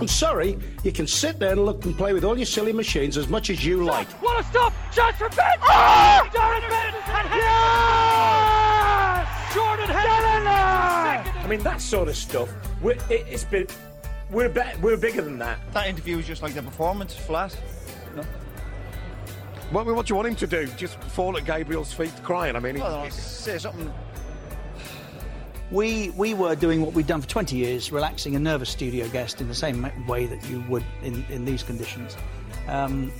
I'm sorry, you can sit there and look and play with all your silly machines as much as you like. What ah! a stop! Chance for Ben! Oh! Jordan Henderson! Yes! Jordan Henderson! I mean, that sort of stuff, we're, it, it's been, we're, be, we're bigger than that. That interview was just like the performance, flat. No. What, what do you want him to do? Just fall at Gabriel's feet crying? I mean, he- Well, say something. We we were doing what we'd done for 20 years, relaxing a nervous studio guest in the same way that you would in, in these conditions, um,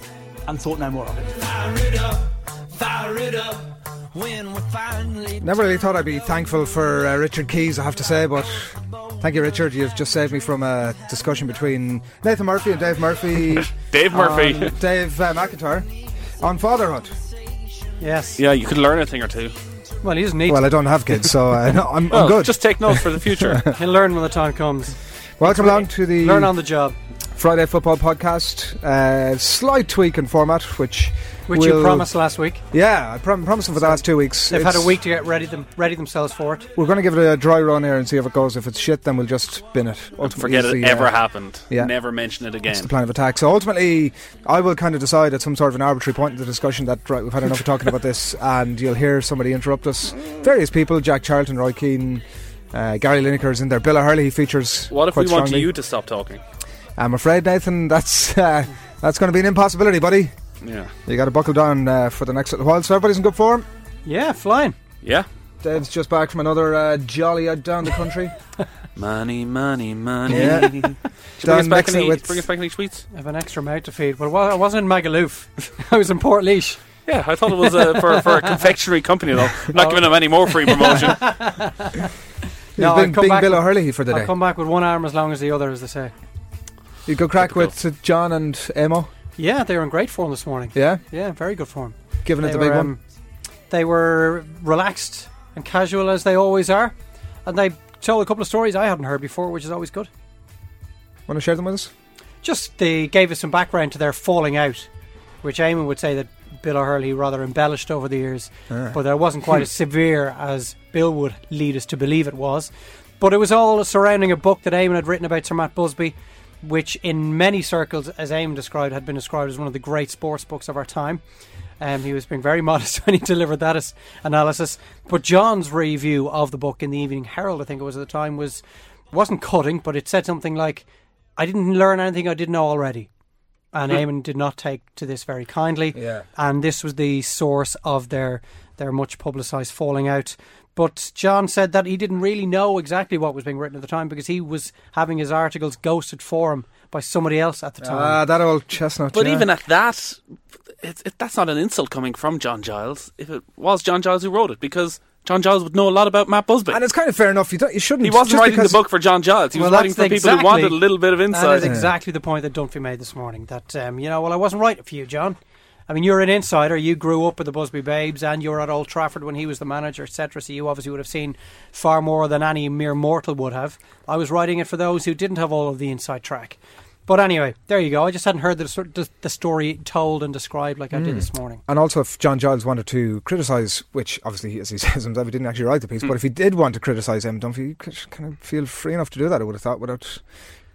and thought no more of it. Fire it up, fire it up. Never really thought I'd be thankful for uh, Richard Keys, I have to say, but thank you, Richard. You've just saved me from a discussion between Nathan Murphy and Dave Murphy. Dave Murphy. Dave uh, McIntyre on fatherhood. Yes. Yeah, you could learn a thing or two. Well, he doesn't need Well, I don't have kids, so uh, no, I'm, Well, I'm good. Just take notes for the future. and learn when the time comes. Welcome along to the Learn on the job, Friday Football Podcast. Uh, slight tweak in format, which which you will- promised last week. Yeah, I prom- promised them for the last two weeks. They've had a week to get ready them ready themselves for it. We're going to give it a dry run here and see how it goes. If it's shit, then we'll just bin it. Ultimately, Forget it the, uh, ever happened. yeah. Never mention it again. That's the plan of attack. So ultimately, I will kind of decide at some sort of an arbitrary point in the discussion that right, we've had enough of talking about this, and you'll hear somebody interrupt us. Various people: Jack Charlton, Roy Keane, uh, Gary Lineker is in there. Bill O'Herlihy he features. What if quite we want strongly. you to stop talking? I'm afraid, Nathan, that's uh, that's going to be an impossibility, buddy. Yeah. You got to buckle down uh, for the next little while. So everybody's in good form. Yeah, flying. Yeah. Dave's just back from another uh, jolly out down the country. Money, money, money. Yeah. Should bring, us back any, with- bring us back any sweets? I have an extra mouth to feed. But it wa- I wasn't in Magaluf. I was in Portlaoise. Yeah, I thought it was uh, for, for a confectionery company, though. I'm not giving them any more free promotion. He's No, been I'll come being back Bill with- O'Herlihy for the I'll day. come back with one arm as long as the other, as they say. You go crack with uh, John and Eamo. Yeah, they were in great form this morning. Yeah, Yeah, very good form. giving it They the big were, one. um, They were relaxed and casual as they always are, and they told a couple of stories I hadn't heard before, which is always good. Want to share them with us? Just they gave us some background to their falling out, which Eamon would say that Bill O'Herlihy rather embellished over the years, Ah. but it wasn't quite as severe as Bill would lead us to believe it was. But it was all surrounding a book that Eamon had written about Sir Matt Busby, which in many circles, as Eamon described, had been described as one of the great sports books of our time. Um, he was being very modest when he delivered that as analysis. But John's review of the book in the Evening Herald, I think it was at the time, was wasn't cutting, but it said something like, "I didn't learn anything I didn't know already." And Eamon did not take to this very kindly. Yeah. And this was the source of their their much publicised falling out. But John said that he didn't really know exactly what was being written at the time because he was having his articles ghosted for him by somebody else at the time. Ah, that old chestnut. But yeah. even at that, it's it, that's not an insult coming from John Giles. If it was John Giles who wrote it, because John Giles would know a lot about Matt Busby. and it's kind of fair enough. You, don't, you shouldn't. He wasn't just writing the book for John Giles. He was writing for people exactly- who wanted a little bit of insight. is exactly the point that Dunphy made this morning. That um, you know, well, I wasn't right for you, John. I mean, you're an insider. You grew up with the Busby Babes, and you were at Old Trafford when he was the manager, etc. So you obviously would have seen far more than any mere mortal would have. I was writing it for those who didn't have all of the inside track. But anyway, there you go. I just hadn't heard the, the, the story told and described like I did this morning. And also, if John Giles wanted to criticise, which obviously, as he says himself, he didn't actually write the Hmm. piece, but if he did want to criticise him, Dunphy, you could kind of feel free enough to do that, I would have thought, without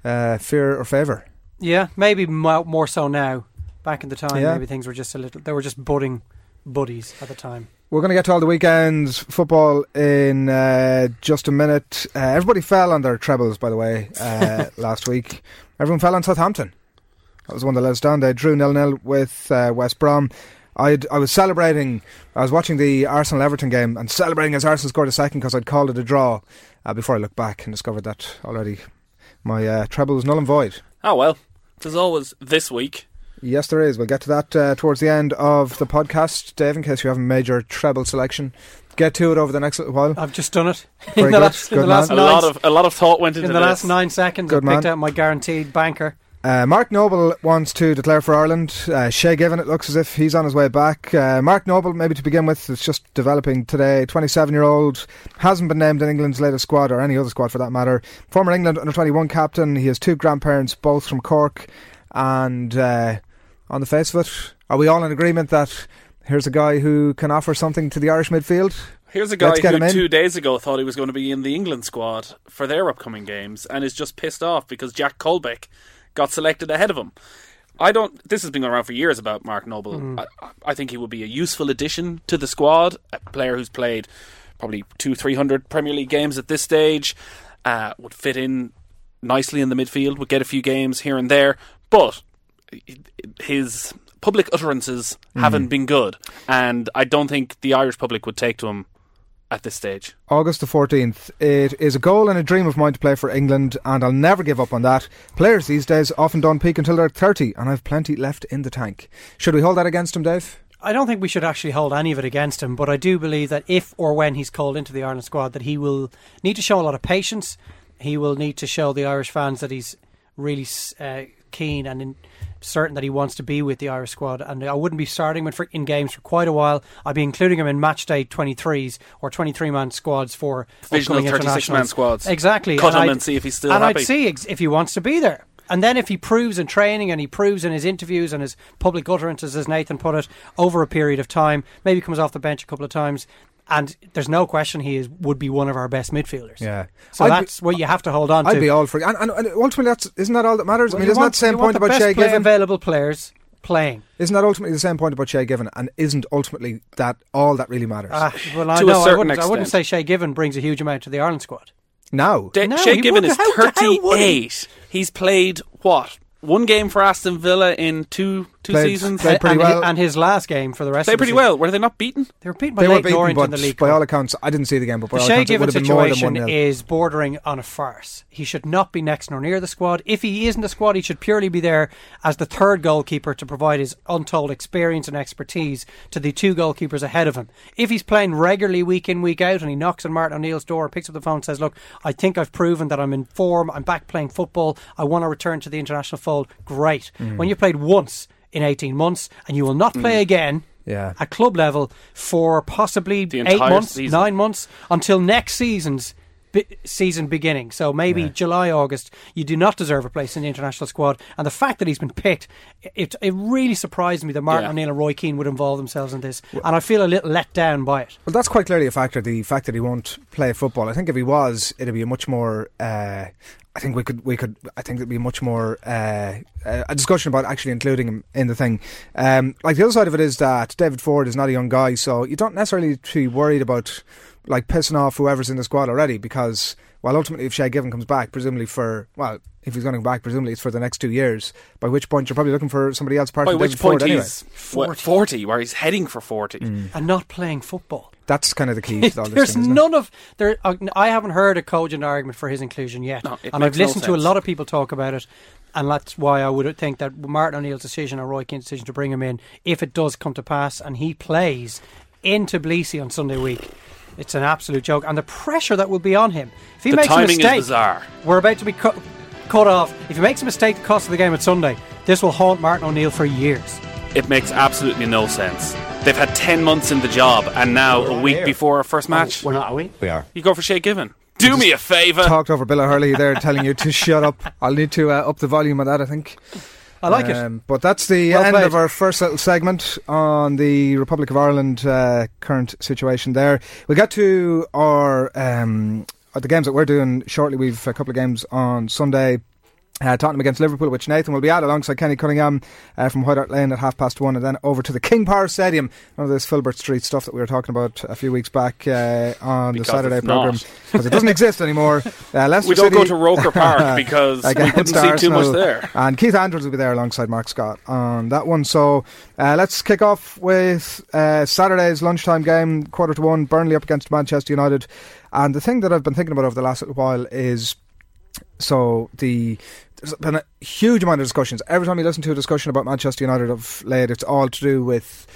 uh, fear or favour. Yeah, maybe more so now. Back in the time, Yeah. maybe things were just a little. They were just budding buddies at the time. We're going to get to all the weekends football in uh, just a minute. Uh, everybody fell on their trebles, by the way, uh, last week. Everyone fell on Southampton. That was the one that let us down. They drew nil nil with uh, West Brom. I'd, I was celebrating. I was watching the Arsenal Everton game and celebrating as Arsenal scored a second because I'd called it a draw. Uh, before I looked back and discovered that already my uh, treble was null and void. Oh well, there's always this week. Yes, there is. We'll get to that uh, towards the end of the podcast, Dave. In case you haven't made your treble selection, get to it over the next while. I've just done it. Very in the good. last, in the last A nine, lot of a lot of thought went into in the this. last nine seconds. Good I picked man. out my guaranteed banker. Uh, Mark Noble wants to declare for Ireland. Uh, Shay Given, it looks as if he's on his way back. Uh, Mark Noble, maybe to begin with, is just developing today. 27 year old, hasn't been named in England's latest squad or any other squad for that matter. Former England under 21 captain. He has two grandparents, both from Cork. And uh, on the face of it, are we all in agreement that here's a guy who can offer something to the Irish midfield? Here's a guy who two days ago thought he was going to be in the England squad for their upcoming games and is just pissed off because Jack Colback got selected ahead of him. I don't. This has been going around for years about Mark Noble. I, I think he would be a useful addition to the squad. A player who's played probably two, three hundred Premier League games at this stage. Uh, would fit in nicely in the midfield. Would get a few games here and there, but his public utterances haven't been good, and I don't think the Irish public would take to him at this stage. August the 14th. It is a goal and a dream of mine to play for England, and I'll never give up on that. Players these days often don't peak until they're 30, and I've plenty left in the tank. Should we hold that against him, Dave? I don't think we should actually hold any of it against him, but I do believe that if or when he's called into the Ireland squad, that he will need to show a lot of patience. He will need to show the Irish fans that he's really uh, keen and in, certain that he wants to be with the Irish squad. And I wouldn't be starting him for, in games for quite a while. I'd be including him in match day 23s or 23 man squads for upcoming 36 man squads. Exactly. Cut him I'd- and see if he's still And happy. I'd see ex- if he wants to be there. And then if he proves in training and he proves in his interviews and his public utterances, as Nathan put it, over a period of time, maybe comes off the bench a couple of times, and there's no question he is would be one of our best midfielders. Yeah. So I'd be- that's what you have to hold on to. I'd be all for it. And, and, and ultimately, that's, isn't that all that matters? Well, I mean, you isn't want- that the same point about best Shay play Given? available players playing. Isn't that ultimately the same point about Shay Given? And isn't ultimately that all that really matters? Ah, well, I, To a no, I wouldn't, I wouldn't say extent. Shay Given brings a huge amount to the Ireland squad. now. Da- No, Shay he Given wouldn't. is How- how would he? 38. He's played what? One game for Aston Villa in two two Played- seasons. played pretty and, well. and his last game for the rest Played of the pretty well. Were they not beaten? They were beaten by They were Lake beaten, Orient but in the league. by all accounts, I didn't see the game, but by The all Shay accounts, it would have been more than situation one nil. is bordering on a farce. He should not be next nor near the squad. If he isn't the squad, he should purely be there as the third goalkeeper to provide his untold experience and expertise to the two goalkeepers ahead of him. If he's playing regularly week in, week out, and he knocks on Martin O'Neill's door, picks up the phone and says, Look, I think I've proven that I'm in form, I'm back playing football, I want to return to the international fold, great. Mm. When you played once in 18 months and you will not play hmm. again, Yeah. at club level for possibly eight months, season. nine months until next season's season beginning. So maybe July, August. You do not deserve a place in the international squad. And the fact that he's been picked, it it really surprised me that Martin Yeah. O'Neill and Roy Keane would involve themselves in this. And I feel a little let down by it. Well, that's quite clearly a factor. The fact that he won't play football. I think if he was, it'd be a much more. Uh, I think we could. We could. I think it'd be much more uh, a discussion about actually including him in the thing. Um, like the other side of it is that David Forde is not a young guy, so you don't necessarily need to be worried about like pissing off whoever's in the squad already. Because well, ultimately, if Shay Given comes back, presumably for well, if he's going to come back, presumably it's for the next two years. By which point you're probably looking for somebody else apart By from which David point Ford anyway. he's what, 40, where he's heading for 40. And not playing football. That's kind of the key to all this There's thing, isn't it? none of there. Uh, I haven't heard a cogent argument for his inclusion yet, No, and I've makes no listened to a lot of people talk about it, and that's why I would think that Martin O'Neill's decision or Roy Keane's decision to bring him in, if it does come to pass, and he plays in Tbilisi on Sunday week, it's an absolute joke, and the pressure that will be on him if he The makes a timing is mistake. bizarre. We're about to be cut, cut off. If he makes a mistake, the cost of the game at Sunday, this will haunt Martin O'Neill for years. It makes absolutely no sense. They've had 10 months in the job, and now a week before our first match, We're not, are we? We are. you go for Shay Given. Do me a favour. talked over Bill Hurley there, telling you to shut up. I'll need to uh, up the volume on that. I think. I like it. Um, but that's the Well end played. of our first little segment on the Republic of Ireland uh, current situation. There, we get to our um, the games that we're doing shortly. We've a couple of games on Sunday. Uh, Tottenham against Liverpool, which Nathan will be at alongside Kenny Cunningham uh, from White Hart Lane at half past one, and then over to the King Power Stadium. None of this Filbert Street stuff that we were talking about a few weeks back uh, on Because the Saturday programme because it doesn't exist anymore. Uh, Leicester We don't City go to Roker Park because we couldn't see too much there. And Keith Andrews will be there alongside Mark Scott on that one. So uh, let's kick off with uh, Saturday's lunchtime game, quarter to one, Burnley up against Manchester United. And the thing that I've been thinking about over the last little while is so the there's been a huge amount of discussions. Every time you listen to a discussion about Manchester United of late, it's all to do with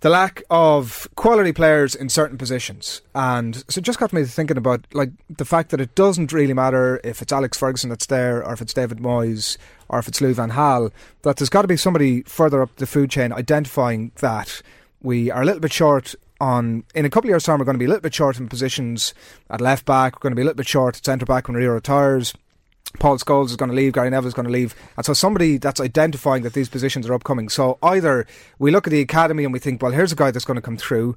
the lack of quality players in certain positions. And so it just got me thinking about like the fact that it doesn't really matter if it's Alex Ferguson that's there or if it's David Moyes or if it's Lou Van Gaal, that there's got to be somebody further up the food chain identifying that we are a little bit short on in a couple of years time we're going to be a little bit short in positions at left back, we're going to be a little bit short at centre back when Rio retires. Paul Scholes is going to leave, Gary Neville is going to leave. And so somebody that's identifying that these positions are upcoming. So either we look at the academy and we think, well, here's a guy that's going to come through.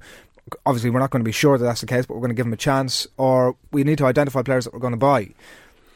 Obviously, we're not going to be sure that that's the case, but we're going to give him a chance. Or we need to identify players that we're going to buy.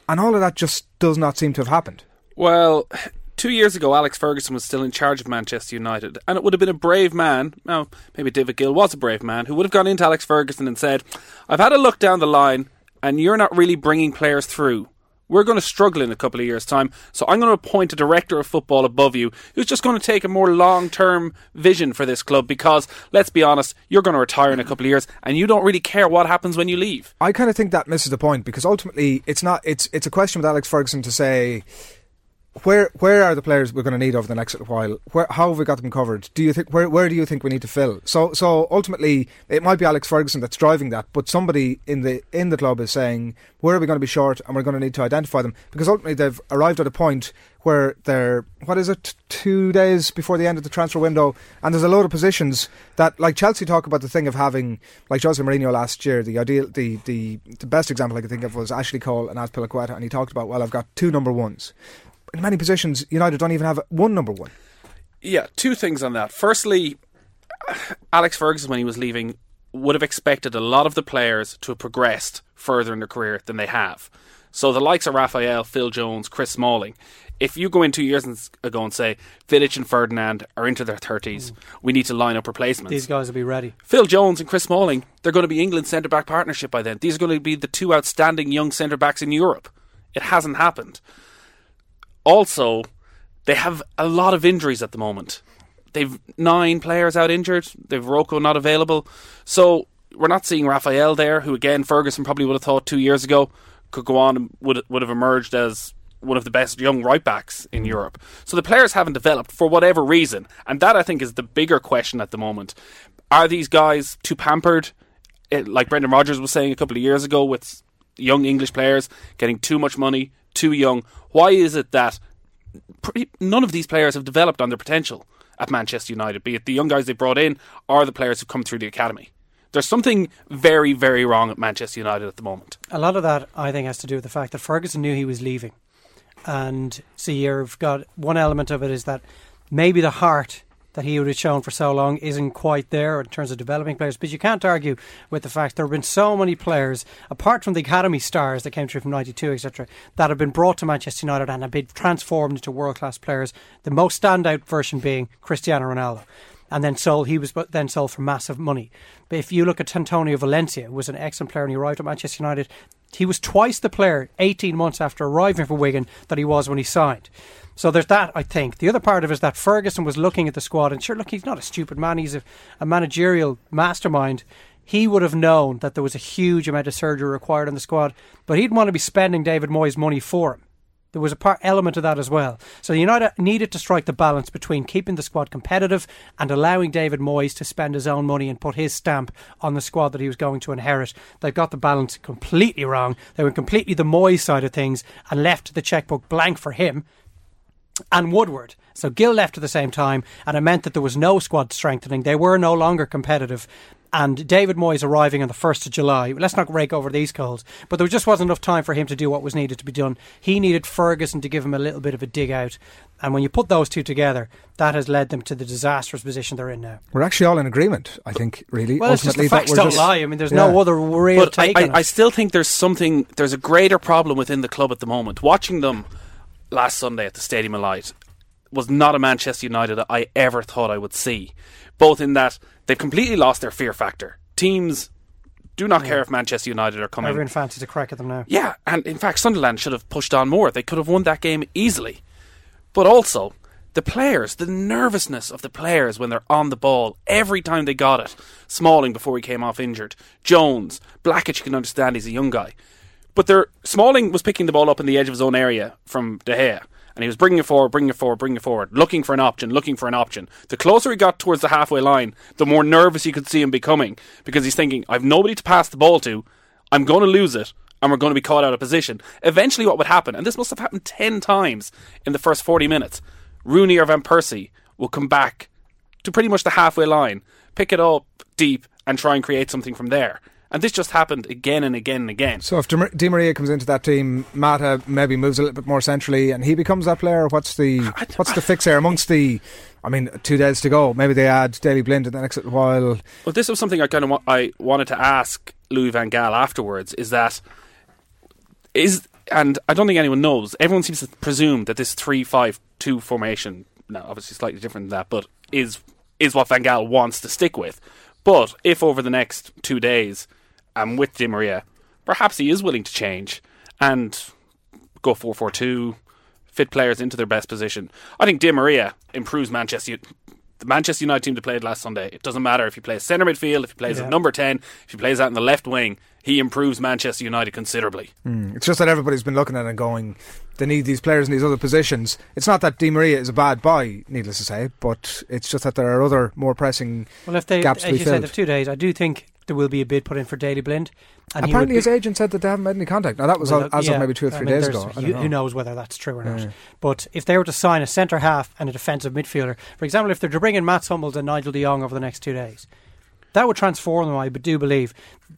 And all of that just does not seem to have happened. Well, two years ago, Alex Ferguson was still in charge of Manchester United, and it would have been a brave man. Now, maybe David Gill was a brave man who would have gone into Alex Ferguson and said, "I've had a look down the line, and you're not really bringing players through." We're going to struggle in a couple of years' time, so I'm going to appoint a director of football above you who's just going to take a more long term vision for this club because, let's be honest, you're going to retire in a couple of years and you don't really care what happens when you leave. I kind of think that misses the point because ultimately it's not it's it's a question with Alex Ferguson to say where where are the players we're going to need over the next little while? Where how have we got them covered? Do you think where where do you think we need to fill? So so ultimately it might be Alex Ferguson that's driving that, but somebody in the in the club is saying where are we going to be short and we're going to need to identify them because ultimately they've arrived at a point where they're what is it two days before the end of the transfer window and there's a load of positions that like Chelsea talk about the thing of having like Jose Mourinho last year the ideal the the the best example I could think of was Ashley Cole and Azpilicueta and he talked about well I've got two number ones in many positions, United don't even have one number one. Yeah, two things on that. Firstly, Alex Ferguson, when he was leaving, would have expected a lot of the players to have progressed further in their career than they have. So the likes of Rafael, Phil Jones, Chris Smalling, if you go in two years ago and say Vidic and Ferdinand are into their 30s, mm. we need to line up replacements. These guys will be ready. Phil Jones and Chris Smalling, they're going to be England's centre back partnership by then. These are going to be the two outstanding young centre backs in Europe. It hasn't happened. Also, they have a lot of injuries at the moment. They've nine players out injured. They've Rojo not available. So we're not seeing Rafael there, who again Ferguson probably would have thought two years ago could go on and would would have emerged as one of the best young right backs in Europe. So the players haven't developed for whatever reason, and that I think is the bigger question at the moment. Are these guys too pampered? It, like Brendan Rodgers was saying a couple of years ago, with young English players getting too much money, too young. Why is it that pretty, none of these players have developed on their potential at Manchester United, be it the young guys they brought in or the players who've come through the academy? There's something very, very wrong at Manchester United at the moment. A lot of that, I think, has to do with the fact that Ferguson knew he was leaving. And so you've got one element of it is that maybe the heart that he would have shown for so long isn't quite there in terms of developing players. But you can't argue with the fact there have been so many players, apart from the academy stars that came through from '92, etc., that have been brought to Manchester United and have been transformed into world class players. The most standout version being Cristiano Ronaldo and then sold. He was then sold for massive money. But if you look at Antonio Valencia, who was an excellent player and he arrived at Manchester United, he was twice the player 18 months after arriving for Wigan that he was when he signed. So there's that, I think. The other part of it is that Ferguson was looking at the squad, and sure, look, he's not a stupid man. He's a, a managerial mastermind. He would have known that there was a huge amount of surgery required on the squad, but he'd want to be spending David Moyes' money for him. There was a part element of that as well. So United needed to strike the balance between keeping the squad competitive and allowing David Moyes to spend his own money and put his stamp on the squad that he was going to inherit. They got the balance completely wrong. They went completely the Moyes side of things and left the checkbook blank for him and Woodward. So Gill left at the same time, and it meant that there was no squad strengthening. They were no longer competitive. And David Moyes arriving on the 1st of July, let's not rake over these calls, but there just wasn't enough time for him to do what was needed to be done. He needed Ferguson to give him a little bit of a dig out. And when you put those two together, that has led them to the disastrous position they're in now. We're actually all in agreement, I think, really. Well, Ultimately, it's just the facts don't just, lie. I mean, there's yeah. no other real but take I, I, I still think there's something, there's a greater problem within the club at the moment. Watching them last Sunday at the Stadium of Light, was not a Manchester United that I ever thought I would see. Both in that they've completely lost their fear factor. Teams do not yeah. care if Manchester United are coming. Everyone fancies a crack at them now. Yeah, and in fact, Sunderland should have pushed on more. They could have won that game easily. But also, the players, the nervousness of the players when they're on the ball every time they got it. Smalling before he came off injured. Jones, Blackett, you can understand he's a young guy. But they're, Smalling was picking the ball up in the edge of his own area from De Gea and he was bringing it forward, bringing it forward, bringing it forward, looking for an option, looking for an option. The closer he got towards the halfway line, the more nervous you could see him becoming because he's thinking, I've nobody to pass the ball to, I'm going to lose it, and we're going to be caught out of position. Eventually, what would happen, and this must have happened 10 times in the first 40 minutes, Rooney or Van Persie will come back to pretty much the halfway line, pick it up deep, and try and create something from there. And this just happened again and again and again. So if Di Maria comes into that team, Mata maybe moves a little bit more centrally, and he becomes that player. What's the what's the fix there amongst the? I mean, two days to go. Maybe they add Daley Blind in the next little while. Well, this was something I kind of wa- I wanted to ask Louis Van Gaal afterwards. Is that is and I don't think anyone knows. Everyone seems to presume that this three-five-two formation, now obviously slightly different than that, but is is what Van Gaal wants to stick with. But if over the next two days, and with Di Maria, perhaps he is willing to change and go four-four-two, fit players into their best position. I think Di Maria improves Manchester. U- The Manchester United team that played last Sunday. It doesn't matter if he plays centre midfield, if he plays Yeah. at number ten, if he plays out in the left wing. He improves Manchester United considerably. Mm, it's just that everybody's been looking at it and going, they need these players in these other positions. It's not that Di Maria is a bad buy, needless to say, but it's just that there are other more pressing Well, if they, gaps to as be you said, filled. the two days, I do think there will be a bid put in for Daley Blind. And Apparently, his agent said that they haven't made any contact. Now, that was Well, as yeah, of maybe two or I three mean, days ago. I Who, don't know. who knows whether that's true or not? Yeah. But if they were to sign a centre half and a defensive midfielder, for example, if they're to bring in Mats Hummels and Nigel de Jong over the next two days, that would transform them, I do believe.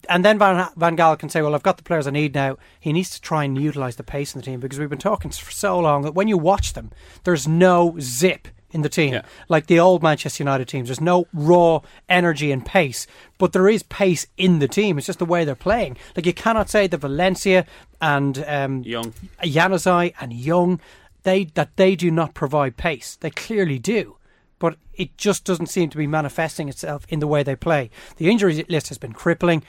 And then Van, Van Gaal can say, well, I've got the players I need now. He needs to try and utilise the pace in the team because we've been talking for so long that when you watch them, there's no zip in the team. Yeah. Like the old Manchester United teams, there's no raw energy and pace, but there is pace in the team. It's just the way they're playing. Like you cannot say that Valencia and um, Young. Januzaj and Young, they that they do not provide pace. They clearly do, but it just doesn't seem to be manifesting itself in the way they play. The injury list has been crippling.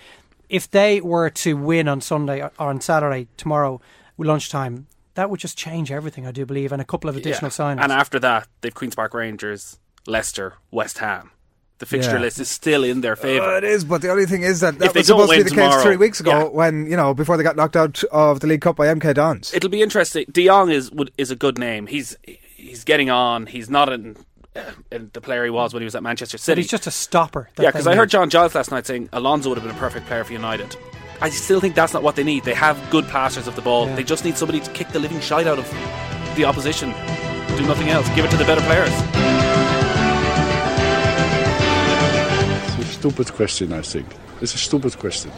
If they were to win on Sunday or on Saturday tomorrow lunchtime, that would just change everything. I do believe, and a couple of additional Yeah. signings. And after that, they've Queens Park Rangers, Leicester, West Ham. The fixture Yeah. list is still in their Uh, favour. it is, but the only thing is that that they was don't supposed to be win the case tomorrow- three weeks ago Yeah. when, you know, before they got knocked out of the League Cup by MK Dons. It'll be interesting. De Jong is would, is a good name. He's he's getting on. He's not in, uh, in the player he was when he was at Manchester but City. he's just a stopper. yeah, because I heard John Giles last night saying Alonso would have been a perfect player for United. I still think that's not what they need. They have good passers of the ball. Yeah. They just need somebody to kick the living shite out of the opposition. Do nothing else. Give it to the better players. It's a stupid question, I think. It's a stupid question.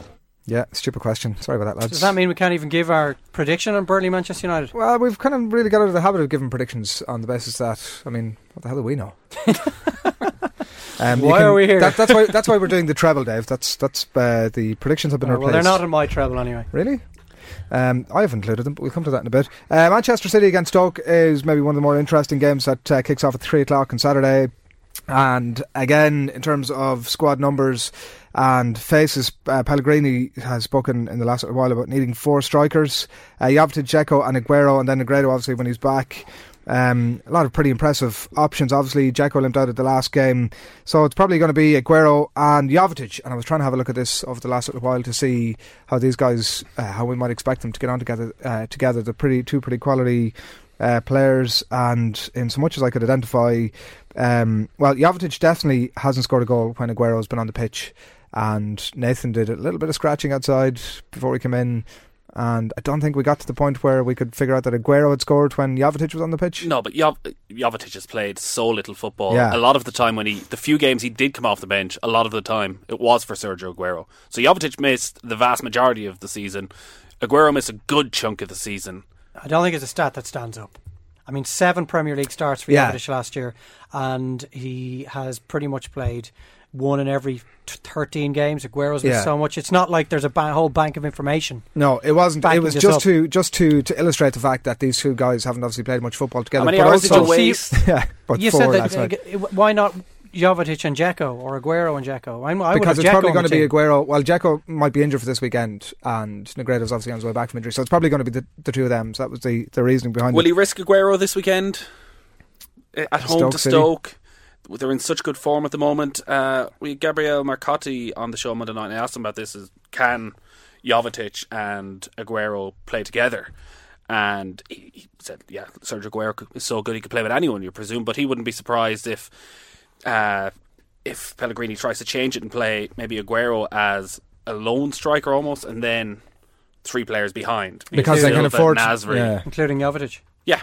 Yeah, stupid question. Sorry about that, lads. Does that mean we can't even give our prediction on Burnley Manchester United? Well, we've kind of really got out of the habit of giving predictions on the basis that, I mean, what the hell do we know? um, Why are we here? That, that's why. That's why we're doing the treble, Dave. That's that's uh, the predictions have been Oh, well, they're not in my treble anyway. Really? Um, I have included them, but we'll come to that in a bit. Uh, Manchester City against Stoke is maybe one of the more interesting games that uh, kicks off at three o'clock on Saturday. And again, in terms of squad numbers and faces, uh, Pellegrini has spoken in the last while about needing four strikers: uh, Jovetic, Dzeko, and Aguero, and then Negredo, obviously, when he's back. Um, a lot of pretty impressive options. Obviously, Dzeko limped out at the last game, so it's probably going to be Aguero and Jovetic. And I was trying to have a look at this over the last little while to see how these guys, uh, how we might expect them to get on together. Uh, together, the pretty two pretty quality uh, players, and in so much as I could identify, um, well, Jovetic definitely hasn't scored a goal when Aguero's been on the pitch, and Nathan did a little bit of scratching outside before he came in. And I don't think we got to the point where we could figure out that Aguero had scored when Jovetic was on the pitch. No, but Jov- Jovetic has played so little football. Yeah. A lot of the time when he, the few games he did come off the bench, a lot of the time it was for Sergio Aguero. So Jovetic missed the vast majority of the season. Aguero missed a good chunk of the season. I don't think it's a stat that stands up. I mean, seven Premier League starts for Yeah. Jovetic last year, and he has pretty much played one in every t- 13 games. Aguero's missed Yeah. so much. It's not like there's a ba- whole bank of information. No, it wasn't. It was just up. to just to, to illustrate the fact that these two guys haven't obviously played much football together. How many but hours did you waste? yeah, but you four said that. last night. uh, why not Jovetic and Dzeko or Aguero and Dzeko? I, I because it's Dzeko probably going to be. Aguero. Well, Dzeko might be injured for this weekend, and Negredo's obviously on his way back from injury, so it's probably going to be the, the two of them. So that was the, the reasoning behind Will it. he risk Aguero this weekend? Uh, At home Stoke to City. Stoke. They're in such good form at the moment. Uh, we had Gabriel Marcotti on the show Monday night, and I asked him about this: is can Jovetic and Aguero play together? And he, he said, "Yeah, Sergio Aguero is so good he could play with anyone, you presume, but he wouldn't be surprised if uh, if Pellegrini tries to change it and play maybe Aguero as a lone striker almost, and then three players behind because they can Silva, afford. Nasri. Yeah. including Jovetic. Yeah.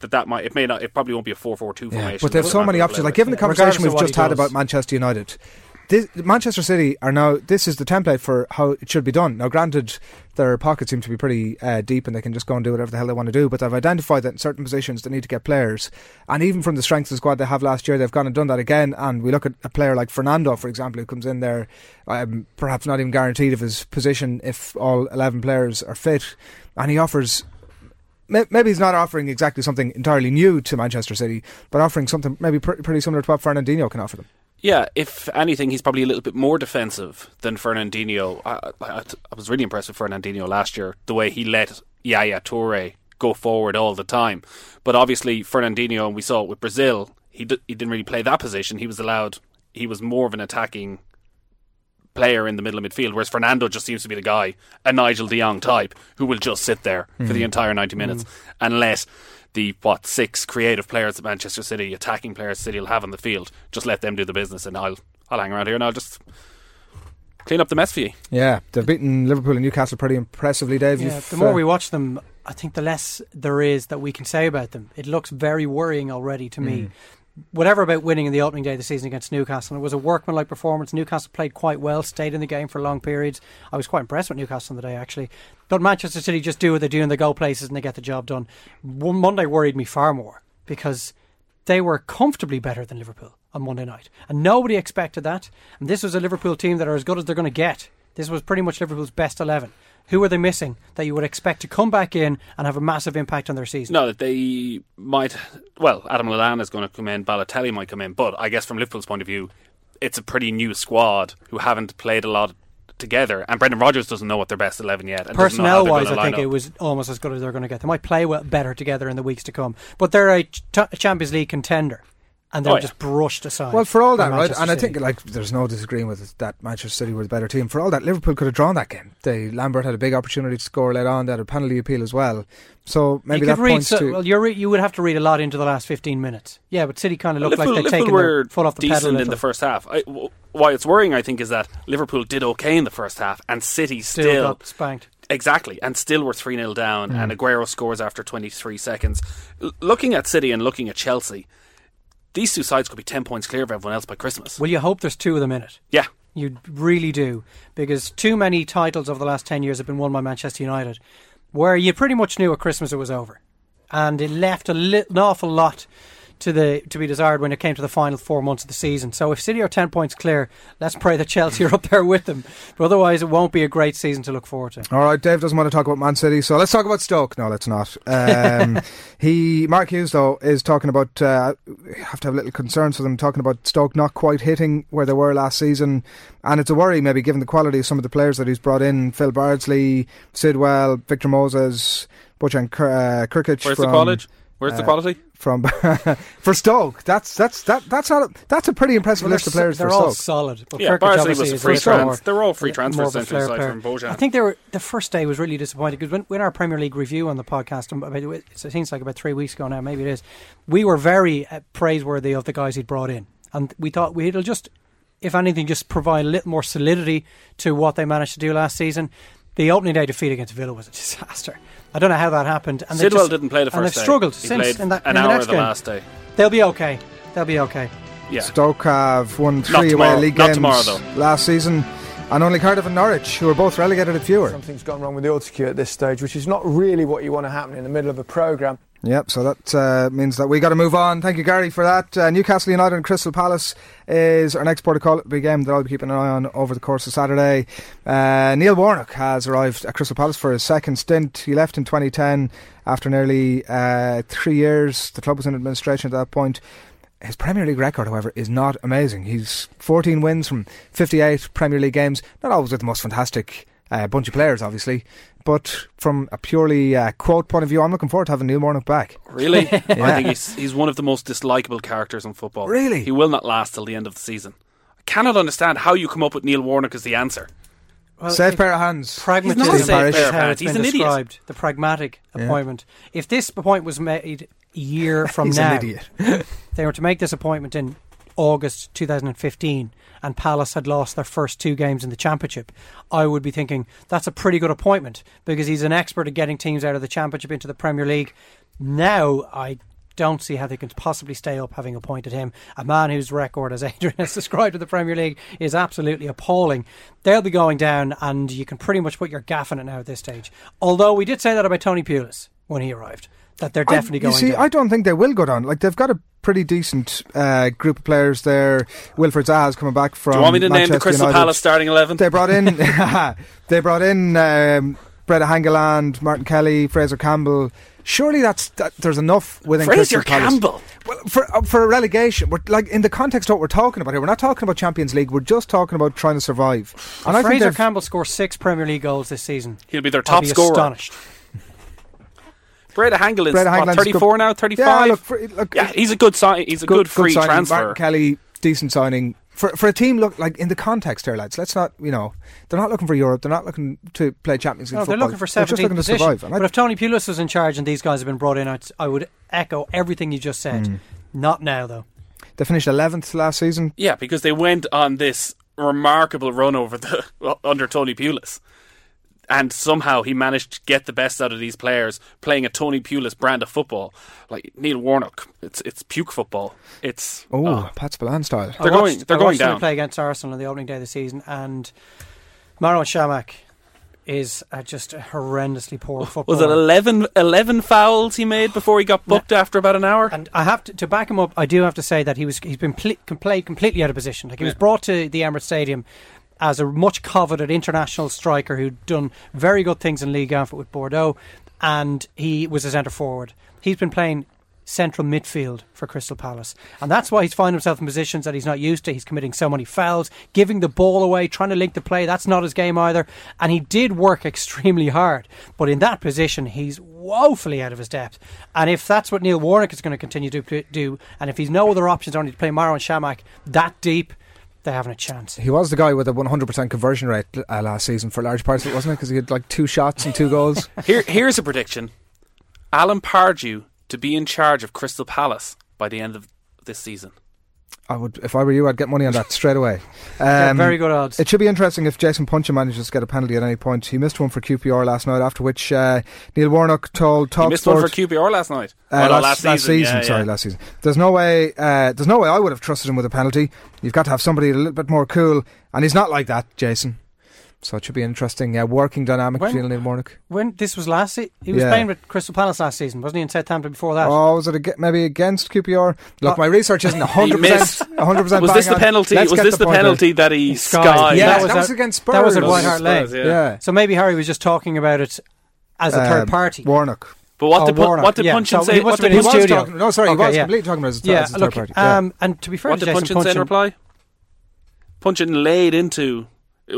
That that might it may not it probably won't be a four four two Yeah, formation. but they have so many options. Like given the conversation Regardless we've just had about Manchester United, this, Manchester City are now. This is the template for how it should be done. Now, granted, their pockets seem to be pretty uh, deep, and they can just go and do whatever the hell they want to do. But they've identified that in certain positions they need to get players, and even from the strength of the squad they have last year, they've gone and done that again. And we look at a player like Fernando, for example, who comes in there, um, perhaps not even guaranteed of his position if all eleven players are fit, and he offers maybe he's not offering exactly something entirely new to Manchester City, but offering something maybe pr- pretty similar to what Fernandinho can offer them. Yeah, if anything, he's probably a little bit more defensive than Fernandinho. I, I, I was really impressed with Fernandinho last year, the way he let Yaya Toure go forward all the time. But obviously, Fernandinho, and we saw it with Brazil, he, d- he didn't really play that position. He was allowed, he was more of an attacking player in the middle of midfield, whereas Fernando just seems to be the guy, a Nigel de Jong type, who will just sit there mm. for the hmm. entire 90 minutes mm. and let the, what, six creative players at Manchester City, attacking players City will have on the field, just let them do the business and I'll, I'll hang around here and I'll just clean up the mess for you. Yeah, they've beaten Liverpool and Newcastle pretty impressively, Dave. Yeah, the more uh, we watch them, I think the less there is that we can say about them. It looks very worrying already to mm. me whatever about winning in the opening day of the season against Newcastle. It was a workmanlike performance. Newcastle played quite well, stayed in the game for long periods. I was quite impressed with Newcastle on the day, actually. But Manchester City just do what they do in the goal places and they get the job done. One Monday worried me far more because they were comfortably better than Liverpool on Monday night. And nobody expected that. And this was a Liverpool team that are as good as they're going to get. This was pretty much Liverpool's best 11. Who are they missing that you would expect to come back in and have a massive impact on their season? No, they might. Well, Adam Lallana is going to come in, Balotelli might come in, but I guess from Liverpool's point of view, it's a pretty new squad who haven't played a lot together, and Brendan Rodgers doesn't know what their best eleven yet. Personnel wise, I think up. it was almost as good as they're going to get. They might play well, better together in the weeks to come, but they're a, ch- a Champions League contender and they're oh, yeah. just brushed aside. Well, for all that, right? And I think like there's no disagreeing with that Manchester City were the better team. For all that, Liverpool could have drawn that game. They Lambert had a big opportunity to score later on. They had a penalty appeal as well. So maybe that points so, to. Well, you you would have to read a lot into the last 15 minutes. Yeah, but City kind of looked Liverpool, like they'd taken their foot off the decent pedal in the first half. I, w- why it's worrying, I think, is that Liverpool did okay in the first half, and City still, still got spanked. Exactly, and still we're 3 0 down, mm. and Aguero scores after 23 seconds. L- looking at City and looking at Chelsea, these two sides could be 10 points clear of everyone else by Christmas. Well, you hope there's two of them in it. Yeah. You really do. Because too many titles over the last 10 years have been won by Manchester United, where you pretty much knew at Christmas it was over. And it left a li- an awful lot to the to be desired when it came to the final four months of the season. So if City are ten points clear, let's pray that Chelsea are up there with them. But otherwise, it won't be a great season to look forward to. All right, Dave doesn't want to talk about Man City, so let's talk about Stoke. No, let's not. Um, he Mark Hughes though is talking about uh, have to have little concerns for them talking about Stoke not quite hitting where they were last season, and it's a worry maybe given the quality of some of the players that he's brought in: Phil Bardsley, Sidwell, Victor Moses. Bojan uh, Krkic Where's from, the college? Where's uh, the quality? From for Stoke. That's that's that that's not a, that's a pretty impressive well, list of players. They're for all Stoke. solid. But yeah, Bardsley was a free trans. They're all free transfers essentially aside from Bojan. I think they were the first day was really disappointing because when, when our Premier League review on the podcast, um, about, it seems like about three weeks ago now, maybe it is. We were very uh, praiseworthy of the guys he'd brought in, and we thought we it'll just. If anything, just provide a little more solidity to what they managed to do last season. The opening day defeat against Villa was a disaster. I don't know how that happened. And Sidwell just, didn't play the first and they've day. struggled he since in that, an in hour the, next the game. last day. They'll be okay. They'll be okay. Yeah. Stoke have won three away league Not games tomorrow, last season. And only Cardiff and Norwich, who are both relegated at fewer. Something's gone wrong with the autocue at this stage, which is not really what you want to happen in the middle of a programme. Yep, so that uh, means that we got to move on. Thank you, Gary, for that. Uh, Newcastle United and Crystal Palace is our next port of call. Big game that I'll be keeping an eye on over the course of Saturday. Uh, Neil Warnock has arrived at Crystal Palace for his second stint. He left in 2010 after nearly uh, three years. The club was in administration at that point. His Premier League record, however, is not amazing. He's 14 wins from 58 Premier League games. Not always with the most fantastic uh, bunch of players, obviously. But from a purely uh, quote point of view, I'm looking forward to having Neil Warnock back. Really? yeah. I think he's, he's one of the most dislikable characters in football. Really? He will not last till the end of the season. I cannot understand how you come up with Neil Warnock as the answer. Well, safe pair of hands. Pragmatism He's not a safe pair of hands. He's an described. idiot. The pragmatic yeah. appointment. If this appointment was made a year from He's now, an idiot. they were to make this appointment in August 2015 and Palace had lost their first two games in the Championship, I would be thinking that's a pretty good appointment because he's an expert at getting teams out of the Championship into the Premier League. Now, I don't see how they can possibly stay up having appointed him, a man whose record, as Adrian has described in the Premier League, is absolutely appalling. They'll be going down, and you can pretty much put your gaff in it now at this stage. Although we did say that about Tony Pulis when he arrived, that they're definitely I, going You see, down. I don't think they will go down. Like they've got a pretty decent uh, group of players there. Wilfried Zaha's coming back from. Do you want me to name the Crystal United. Palace starting eleven? They brought in. they brought in um, Brede Hangeland, Martin Kelly, Fraser Campbell. Surely that's that, there's enough within Fraser Crystal Palace. Campbell. Well, for uh, for relegation, we're like in the context of what we're talking about here. We're not talking about Champions League. We're just talking about trying to survive. And I think Fraser Campbell scores six Premier League goals this season. He'll be their I'll top be scorer. Astonished. Brede Hangeland's Brede what, 34 good- now, Yeah, 35. look, for, look, Yeah, he's a good sign. He's a good, free signing. transfer. Martin Kelly, decent signing for for a team. Look like in the context here, lads. Let's not, you know, they're not looking for Europe. They're not looking to play Champions League No, football. they're looking for They're just 17th looking to position. survive. But if Tony Pulis was in charge and these guys have been brought in, I'd, echo everything you just said. Mm. Not now, though. they finished eleventh last season. Yeah, because they went on this remarkable run over the under Tony Pulis. And somehow he managed to get the best out of these players playing a Tony Pulis brand of football. Like Neil Warnock. It's it's puke football. It's Oh, oh. Pat Spillane style. They're I going- watched- they're I going watched them down. play against Arsenal on the opening day of the season, and Marouane Chamakh is uh, just a horrendously poor footballer. Was it 11, 11 fouls he made before he got booked after about an hour? And I have to, to back him up. I do have to say that he was he's been pl- played completely out of position. Like he was brought to the Emirates Stadium as a much coveted international striker who'd done very good things in Ligue 1 with Bordeaux, and he was a centre forward. He's been playing central midfield for Crystal Palace, and that's why he's finding himself in positions that he's not used to. He's committing so many fouls, giving the ball away, trying to link the play. That's not his game either. And he did work extremely hard, but in that position, he's woefully out of his depth. And if that's what Neil Warnock is going to continue to do, and if he's no other options only to play Marouane Chamakh that deep, they haven't a chance. He was the guy with a 100% conversion rate uh, last season for large parts of it, wasn't it? Because he had like two shots and two goals. Here, here's a prediction: Alan Pardew to be in charge of Crystal Palace by the end of this season. I would, if I were you, I'd get money on that straight away. Yeah, Um, very good odds. It should be interesting if Jason Puncheon manages to get a penalty at any point. He missed one for QPR last night, after which uh, Neil Warnock told He Talksport. missed one for QPR last night. Uh, Oh, no, last, last season, yeah, sorry, yeah. last season. There's no way. Uh, there's no way I would have trusted him with a penalty. You've got to have somebody a little bit more cool, and he's not like that, Jason. So it should be interesting. Uh, working dynamic When- between Neil Warnock. When this was last, se- he was Yeah. playing with Crystal Palace last season, wasn't he? In Southampton before that. Oh, was it ag- maybe against QPR? Look, Uh, my research isn't 100. percent 100. percent Was this the penalty? Was this the, point out. penalty that he Skied. skied? Yeah, That that was was, at- against Spurs. that was at White Hart Lane. Spurs, yeah. yeah. So maybe Harry was just talking about it as a Um, third party. Warnock. But what Oh, did Pun- Warnock, what did yeah. Puncheon So say? he What did He Puncheon- was talking. No, sorry, he was yeah. completely talking about it as, yeah, as a look, third party. Yeah. um, and to be fair What to did Puncheon say in reply? Puncheon laid into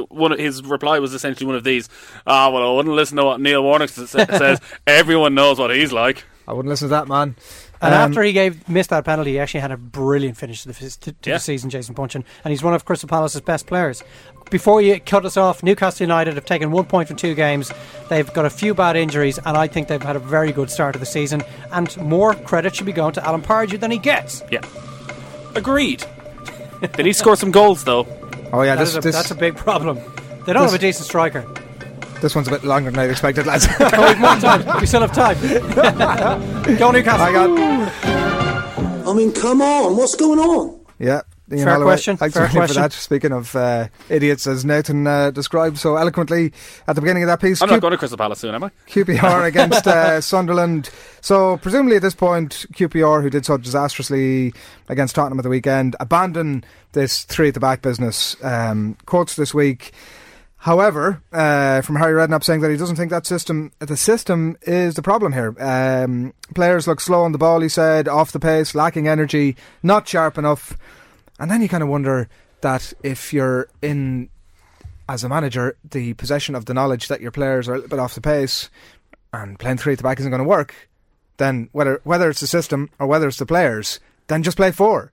one. Of, his reply was essentially one of these. Ah, well, I wouldn't listen to what Neil Warnock says. Everyone knows what he's like. I wouldn't listen to that man. And Um, after he gave missed that penalty, he actually had a brilliant finish to the, to, to Yeah. the season, Jason Puncheon, and he's one of Crystal Palace's best players. Before you cut us off, Newcastle United have taken one point from two games. They've got a few bad injuries, and I think they've had a very good start to the season. And more credit should be going to Alan Pardew than he gets. Yeah, agreed. Did he score some goals though? Oh yeah, That this a, this, that's a big problem. They don't this- have a decent striker. this one's a bit longer than I expected, lads. Oh, we've more time. We still have time. Go Newcastle. I got I mean, come on, what's going on? yeah. Ian Fair Holloway. question, Thanks fair a million for question. that. Speaking of uh, idiots, as Nathan uh, described so eloquently at the beginning of that piece, I'm Q- not going to Crystal Palace soon, am I? QPR against uh, Sunderland. So presumably at this point, QPR, who did so disastrously against Tottenham at the weekend, abandon this three at the back business. Um, quotes this week. However, uh, from Harry Redknapp saying that he doesn't think that system, the system is the problem here. Um, players look slow on the ball, he said, off the pace, lacking energy, not sharp enough. And then you kind of wonder that if you're in, as a manager, the possession of the knowledge that your players are a little bit off the pace and playing three at the back isn't going to work, then whether whether it's the system or whether it's the players, then just play four.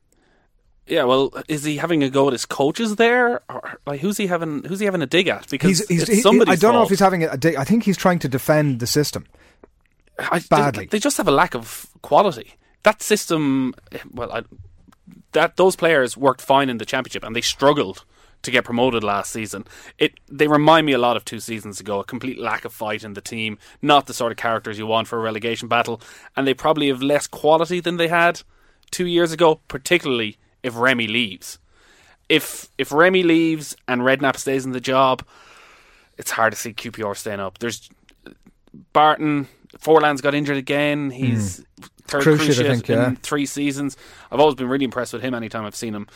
Yeah. Well, is he having a go at his coaches there, or like who's he having? Who's he having a dig at? Because He's, he's, he- somebody's I don't know if he's having a, dig. I think he's trying to defend the system. I, they- badly. They, just have a lack of quality. That system, well, I, that those players worked fine in the championship, and they struggled to get promoted last season. It they remind me a lot of two seasons ago. A complete lack of fight in the team, not the sort of characters you want for a relegation battle, and they probably have less quality than they had two years ago. Particularly if Remy leaves. If if Remy leaves and Redknapp stays in the job, it's hard to see QPR staying up. There's Barton. Forlan's got injured again. Hmm. He's third Cruciate, cruciate, think, yeah. in three seasons. I've always been really impressed with him anytime I've seen him.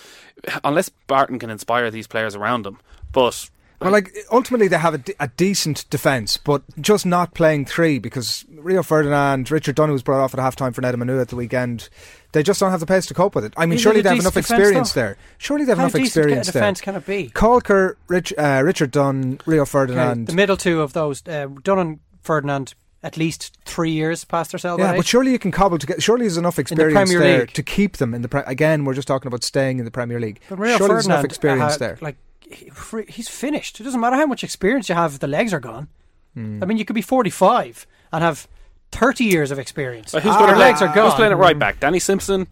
Unless Barton can inspire these players around him. But Well, like ultimately they have a, de- a decent defence, but just not playing three because Rio Ferdinand, Richard Dunne was brought off at halftime for Nedum Onuoha at the weekend. They just don't have the pace to cope with it. I mean, surely they have enough experience though? there. Surely they have How enough experience a there. defence can it be? Caulker, Rich, uh, Richard Dunne, Rio Okay, Ferdinand. the middle two of those, uh, Dunne and Ferdinand, at least three years past their sell yeah, but surely you can cobble together. Surely there's enough experience Premier there League. to keep them in the. Pre- again, we're just talking about staying in the Premier League. But Rio surely there's enough experience uh, there. Like he's finished. It doesn't matter how much experience you have the legs are gone. Hmm. I mean, you could be forty-five and have thirty years of experience. But who's Your got legs are gone. Who's playing it right back? Danny Simpson,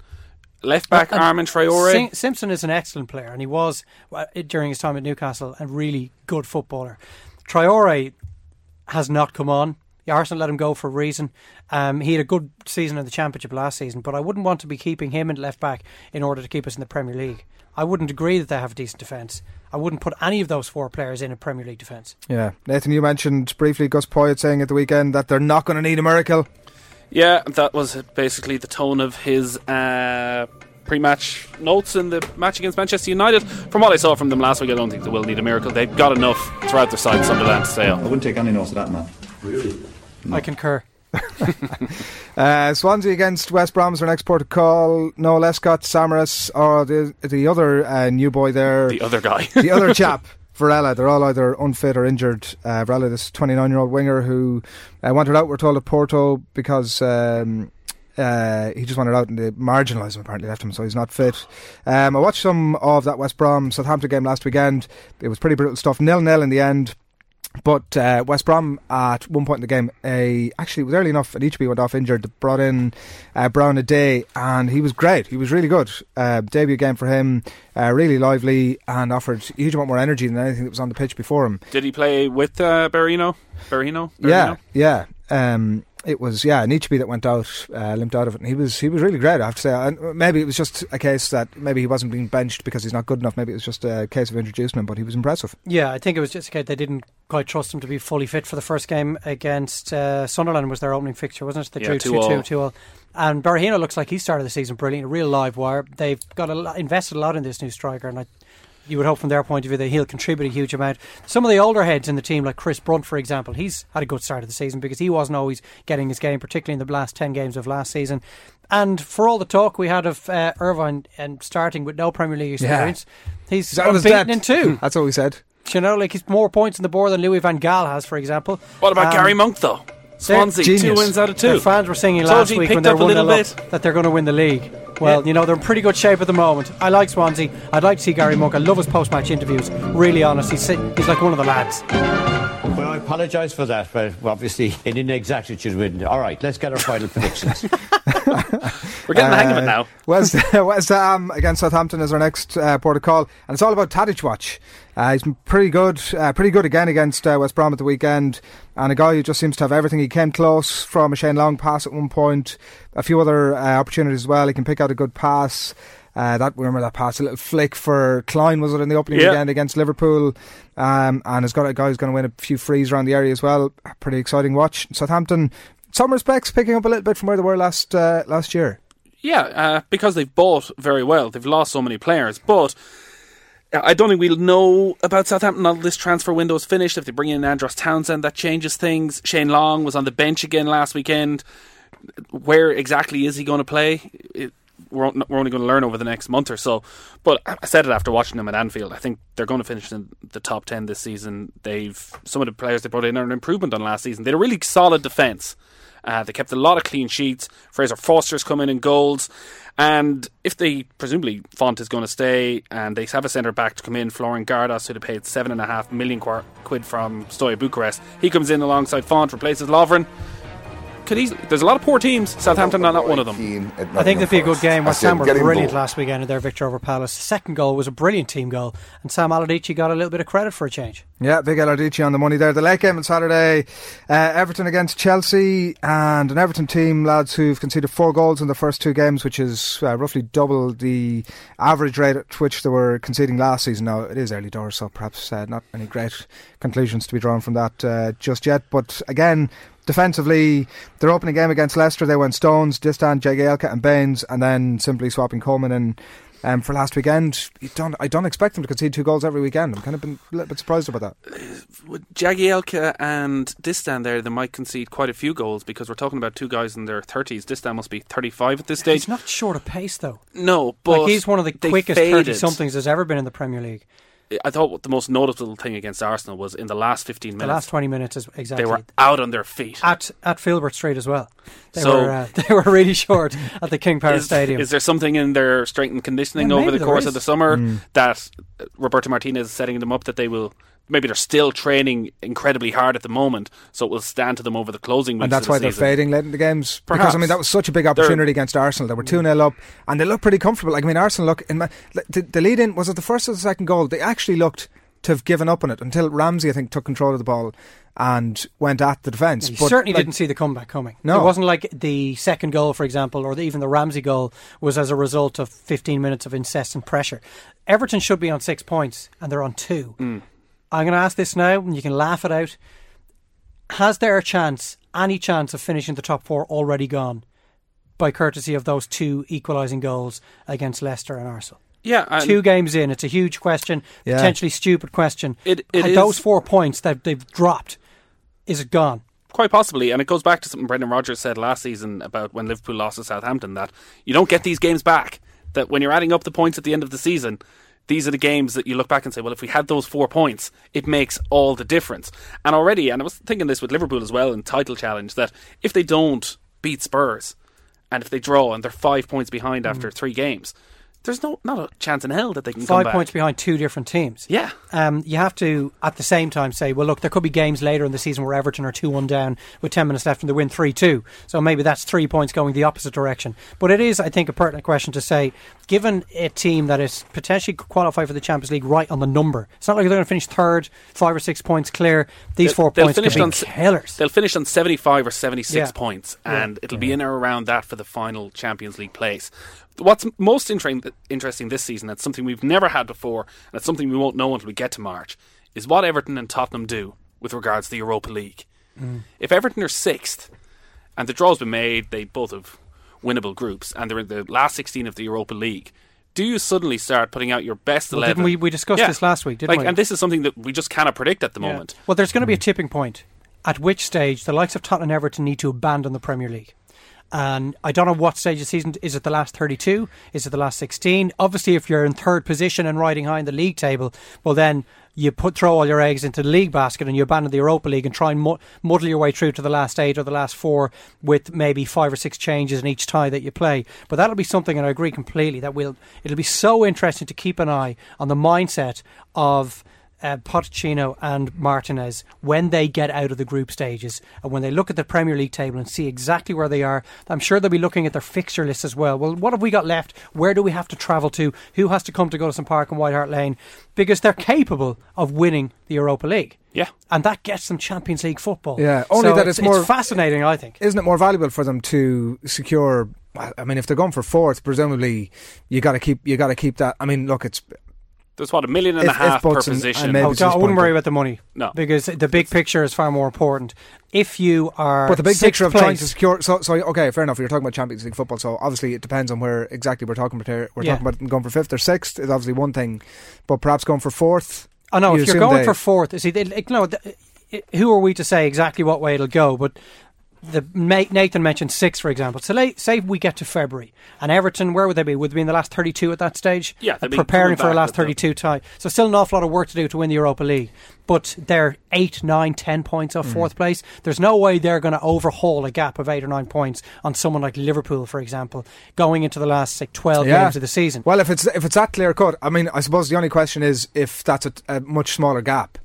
left back And Armand Traore. Sim- Simpson is an excellent player, and he was uh, during his time at Newcastle a really good footballer. Traore has not come on. Arsenal let him go for a reason. Um, he had a good season in the Championship last season, but I wouldn't want to be keeping him in left back in order to keep us in the Premier League. I wouldn't agree that they have a decent defence. I wouldn't put any of those four players in a Premier League defence. yeah, Nathan, you mentioned briefly Gus Poyet saying at the weekend that they're not going to need a miracle. Yeah, that was basically the tone of his uh, pre-match notes in the match against Manchester United. From what I saw from them last week, I don't think they will need a miracle. They've got enough throughout their side, Sunderland, to stay up. I wouldn't take any notes of that, man. Really? I concur. Uh, Swansea against West Brom is our next port of call. No Lescott, Samaras, or the the other uh, new boy there. The other guy. the other chap, Varela. They're all either unfit or injured. Uh, Varela, this 29 year old winger who uh, wanted out, we're told, at Porto because. Um, uh, he just wanted out and they marginalised him apparently left him so he's not fit um, I watched some of that West Brom Southampton game last weekend it was pretty brutal stuff nil nil in the end but uh, West Brom at one point in the game, uh, actually it was early enough, and Anichebe went off injured. Brought in uh, Brown Ideye, and he was great. He was really good. Uh, debut game for him, uh, really lively, and offered a huge amount more energy than anything that was on the pitch before him. Did he play with uh, Berahino? Berahino? Yeah, yeah. Um, it was yeah, Anichebe that went out, uh, limped out of it, and he was he was really great. I have to say, and maybe it was just a case that maybe he wasn't being benched because he's not good enough. Maybe it was just a case of introducing him, but he was impressive. Yeah, I think it was just a case they didn't quite trust him to be fully fit for the first game against uh, Sunderland. Was their opening fixture, wasn't it? They Yeah, drew 2 2-0. 2 2 And Berahino looks like he started the season brilliant, a real live wire. They've got a lot, invested a lot in this new striker, and I, you would hope from their point of view that he'll contribute a huge amount. Some of the older heads in the team, like Chris Brunt, for example, he's had a good start of the season because he wasn't always getting his game, particularly in the last 10 games of last season. And for all the talk we had of uh, Irvine and starting with no Premier League Yeah. experience, he's, He's out of unbeaten in two. That's what we said. You know, like he's more points on the board than Louis Van Gaal has, for example. What about Um, Gary Monk, though? Swansea, two wins out of Their two. fans were singing Told last you week when picked they're up a one little nil up bit. that they're going to win the league. Well, you know they're in pretty good shape at the moment. I like Swansea. I'd like to see Gary Monk. I love his post-match interviews. Really honest. He's he's like one of the lads. Well, I apologise for that, but obviously it didn't exactly should win. All right, let's get our final predictions. We're getting the hang of it Uh, now. West, West Ham against Southampton is our next uh, port of call, and it's all about Tadic watch. Uh, he's been pretty good, uh, pretty good again against uh, West Brom at the weekend, and a guy who just seems to have everything. He came close from a Shane Long pass at one point, a few other uh, opportunities as well. He can pick out a good pass. Uh, that remember that pass, a little flick for Clyne was it in the opening Yeah. weekend against Liverpool, um, and has got a guy who's going to win a few frees around the area as well. Pretty exciting watch. Southampton, some respects, picking up a little bit from where they were last uh, last year. Yeah, uh, because they've bought very well. They've lost so many players, but uh, I don't think we'll know about Southampton until this transfer window is finished. If they bring in Andros Townsend, that changes things. Shane Long was on the bench again last weekend. Where exactly is he going to play? It, we're, we're only going to learn over the next month or so. But I said it after watching them at Anfield. I think they're going to finish in the top ten this season. They've some of the players they brought in are an improvement on last season. They had a really solid defence. Uh, they kept a lot of clean sheets. Fraser Forster's come in in goals. And if they, presumably, Fonte is going to stay and they have a centre back to come in, Florian Gardos, who they paid seven and a half million quar- quid from Steaua Bucharest, he comes in alongside Fonte, replaces Lovren. Could easily. There's a lot of poor teams. Southampton are not one of them. I think that'd be a good game. West Ham were brilliant goal. last weekend in their victory over Palace. The second goal was a brilliant team goal, and Sam Allardyce got a little bit of credit for a change. Yeah, big Allardici on the money there. The late game on Saturday, uh, Everton against Chelsea, and an Everton team, lads, who've conceded four goals in the first two games, which is uh, roughly double the average rate at which they were conceding last season. Now, it is early doors, so perhaps uh, not any great conclusions to be drawn from that uh, just yet. But again, defensively, their opening game against Leicester, they went Stones, Distin, Jagielka, and Baines, and then simply swapping Coleman and. Um, for last weekend, you don't. I don't expect them to concede two goals every weekend. I'm kind of been a little bit surprised about that. With Jagielka and Distin there, they might concede quite a few goals because we're talking about two guys in their 30s. Distin must be 35 at this stage. He's not short of pace, though. No, but like he's one of the quickest faded. thirty somethings there's ever been in the Premier League. I thought the most noticeable thing against Arsenal was in the last 15 minutes. The last twenty minutes is exactly They were out on their feet. at at Filbert Street as well. They So- were uh, they were really short at the King Power is, Stadium. is there something in their strength and conditioning Yeah, over the course is. of the summer Mm. that uh, Roberto Martinez is setting them up that they will? Maybe they're still training incredibly hard at the moment, so it will stand to them over the closing weeks. And that's of the why they're fading late in the games. Because I mean that was such a big They're- opportunity against Arsenal. They were two 0 up, and they looked pretty comfortable. Like I mean, Arsenal look in my, the, the lead in was it the first or the second goal? They actually looked to have given up on it until Ramsey, I think, took control of the ball and went at the defence. He But, certainly like, didn't see the comeback coming. No. It wasn't like the second goal, for example, or the, even the Ramsey goal was as a result of 15 minutes of incessant pressure. Everton should be on six points, and they're on two. Mm. I'm going to ask this now, and you can laugh it out. Has there a chance, any chance of finishing the top four already gone by courtesy of those two equalising goals against Leicester and Arsenal? Yeah, and- two games in, it's a huge question, Yeah. potentially stupid question. It- it Had is- those four points that they've dropped, is it gone? Quite possibly, and it goes back to something Brendan Rodgers said last season about when Liverpool lost to Southampton that you don't get these games back. That when you're adding up the points at the end of the season, these are the games that you look back and say, well, if we had those four points, it makes all the difference. And already, and I was thinking this with Liverpool as well in title challenge, that if they don't beat Spurs and if they draw and they're five points behind after mm. three games, there's no not a chance in hell that they can come Five points behind two different teams. Yeah. Um, you have to, at the same time, say, well, look, there could be games later in the season where Everton are 2 1 down with 10 minutes left and they win 3 2. So maybe that's three points going the opposite direction. But it is, I think, a pertinent question to say, given a team that is potentially qualified for the Champions League right on the number, it's not like they're going to finish third, five or six points clear. These They'll- four they'll points finish be on killers. They'll finish on 75 or 76 Yeah. points, Yeah. and it'll be in or around that for the final Champions League place. What's most interesting, interesting this season, that's something we've never had before, and it's something we won't know until we get to March, is what Everton and Tottenham do with regards to the Europa League. Mm. If Everton are sixth, and the draw's been made, they both have winnable groups, and they're in the last 16 of the Europa League. Do you suddenly start putting out your best Well, 11? didn't we- we discussed this last week, didn't like, we? And this is something that we just cannot predict at the Yeah. moment. Well, there's going to be a tipping point at which stage the likes of Tottenham and Everton need to abandon the Premier League. And I don't know what stage of season. Is it the last 32? Is it the last 16? Obviously, if you're in third position and riding high in the league table, well, then you put throw all your eggs into the league basket and you abandon the Europa League and try and muddle your way through to the last eight or the last four with maybe five or six changes in each tie that you play. But that'll be something, and I agree completely, that will it'll be so interesting to keep an eye on the mindset of uh, Pochettino and Martinez when they get out of the group stages and when they look at the Premier League table and see exactly where they are. I'm sure they'll be looking at their fixture list as well. Well, what have we got left? Where do we have to travel to? Who has to come to Goodison Park and White Hart Lane? Because they're capable of winning the Europa League. Yeah. And that gets them Champions League football. Yeah, only So that it's more fascinating, I think. Isn't it more valuable for them to secure? I mean, if they're going for fourth, presumably you got to keep you got to keep that. I mean, look, it's There's what a million and a If- if half per Boats and- and position. maybe Oh, it's I wouldn't worry about the money. No. Because the big picture is far more important. If you are. But the big picture of place, trying to secure, so, so okay, fair enough. You're talking about Champions League football, so obviously it depends on where exactly we're talking about. Here. We're Yeah. talking about going for fifth or sixth is obviously one thing, but perhaps going for fourth. I know you if you're going they- for fourth, see, they, like, no, th- who are we to say exactly what way it'll go? But the Nathan mentioned six, for example. So lay, say we get to February and Everton, where would they be? Would they be in the last 32 at that stage? Yeah, they'd be preparing for a last with the- 32 tie. So still an awful lot of work to do to win the Europa League. But they're eight, nine, ten points off mm. fourth place. There's no way they're going to overhaul a gap of eight or nine points on someone like Liverpool, for example, going into the last say 12 games of the season. Well, if it's if it's that clear cut, I mean, I suppose the only question is if that's a, a much smaller gap.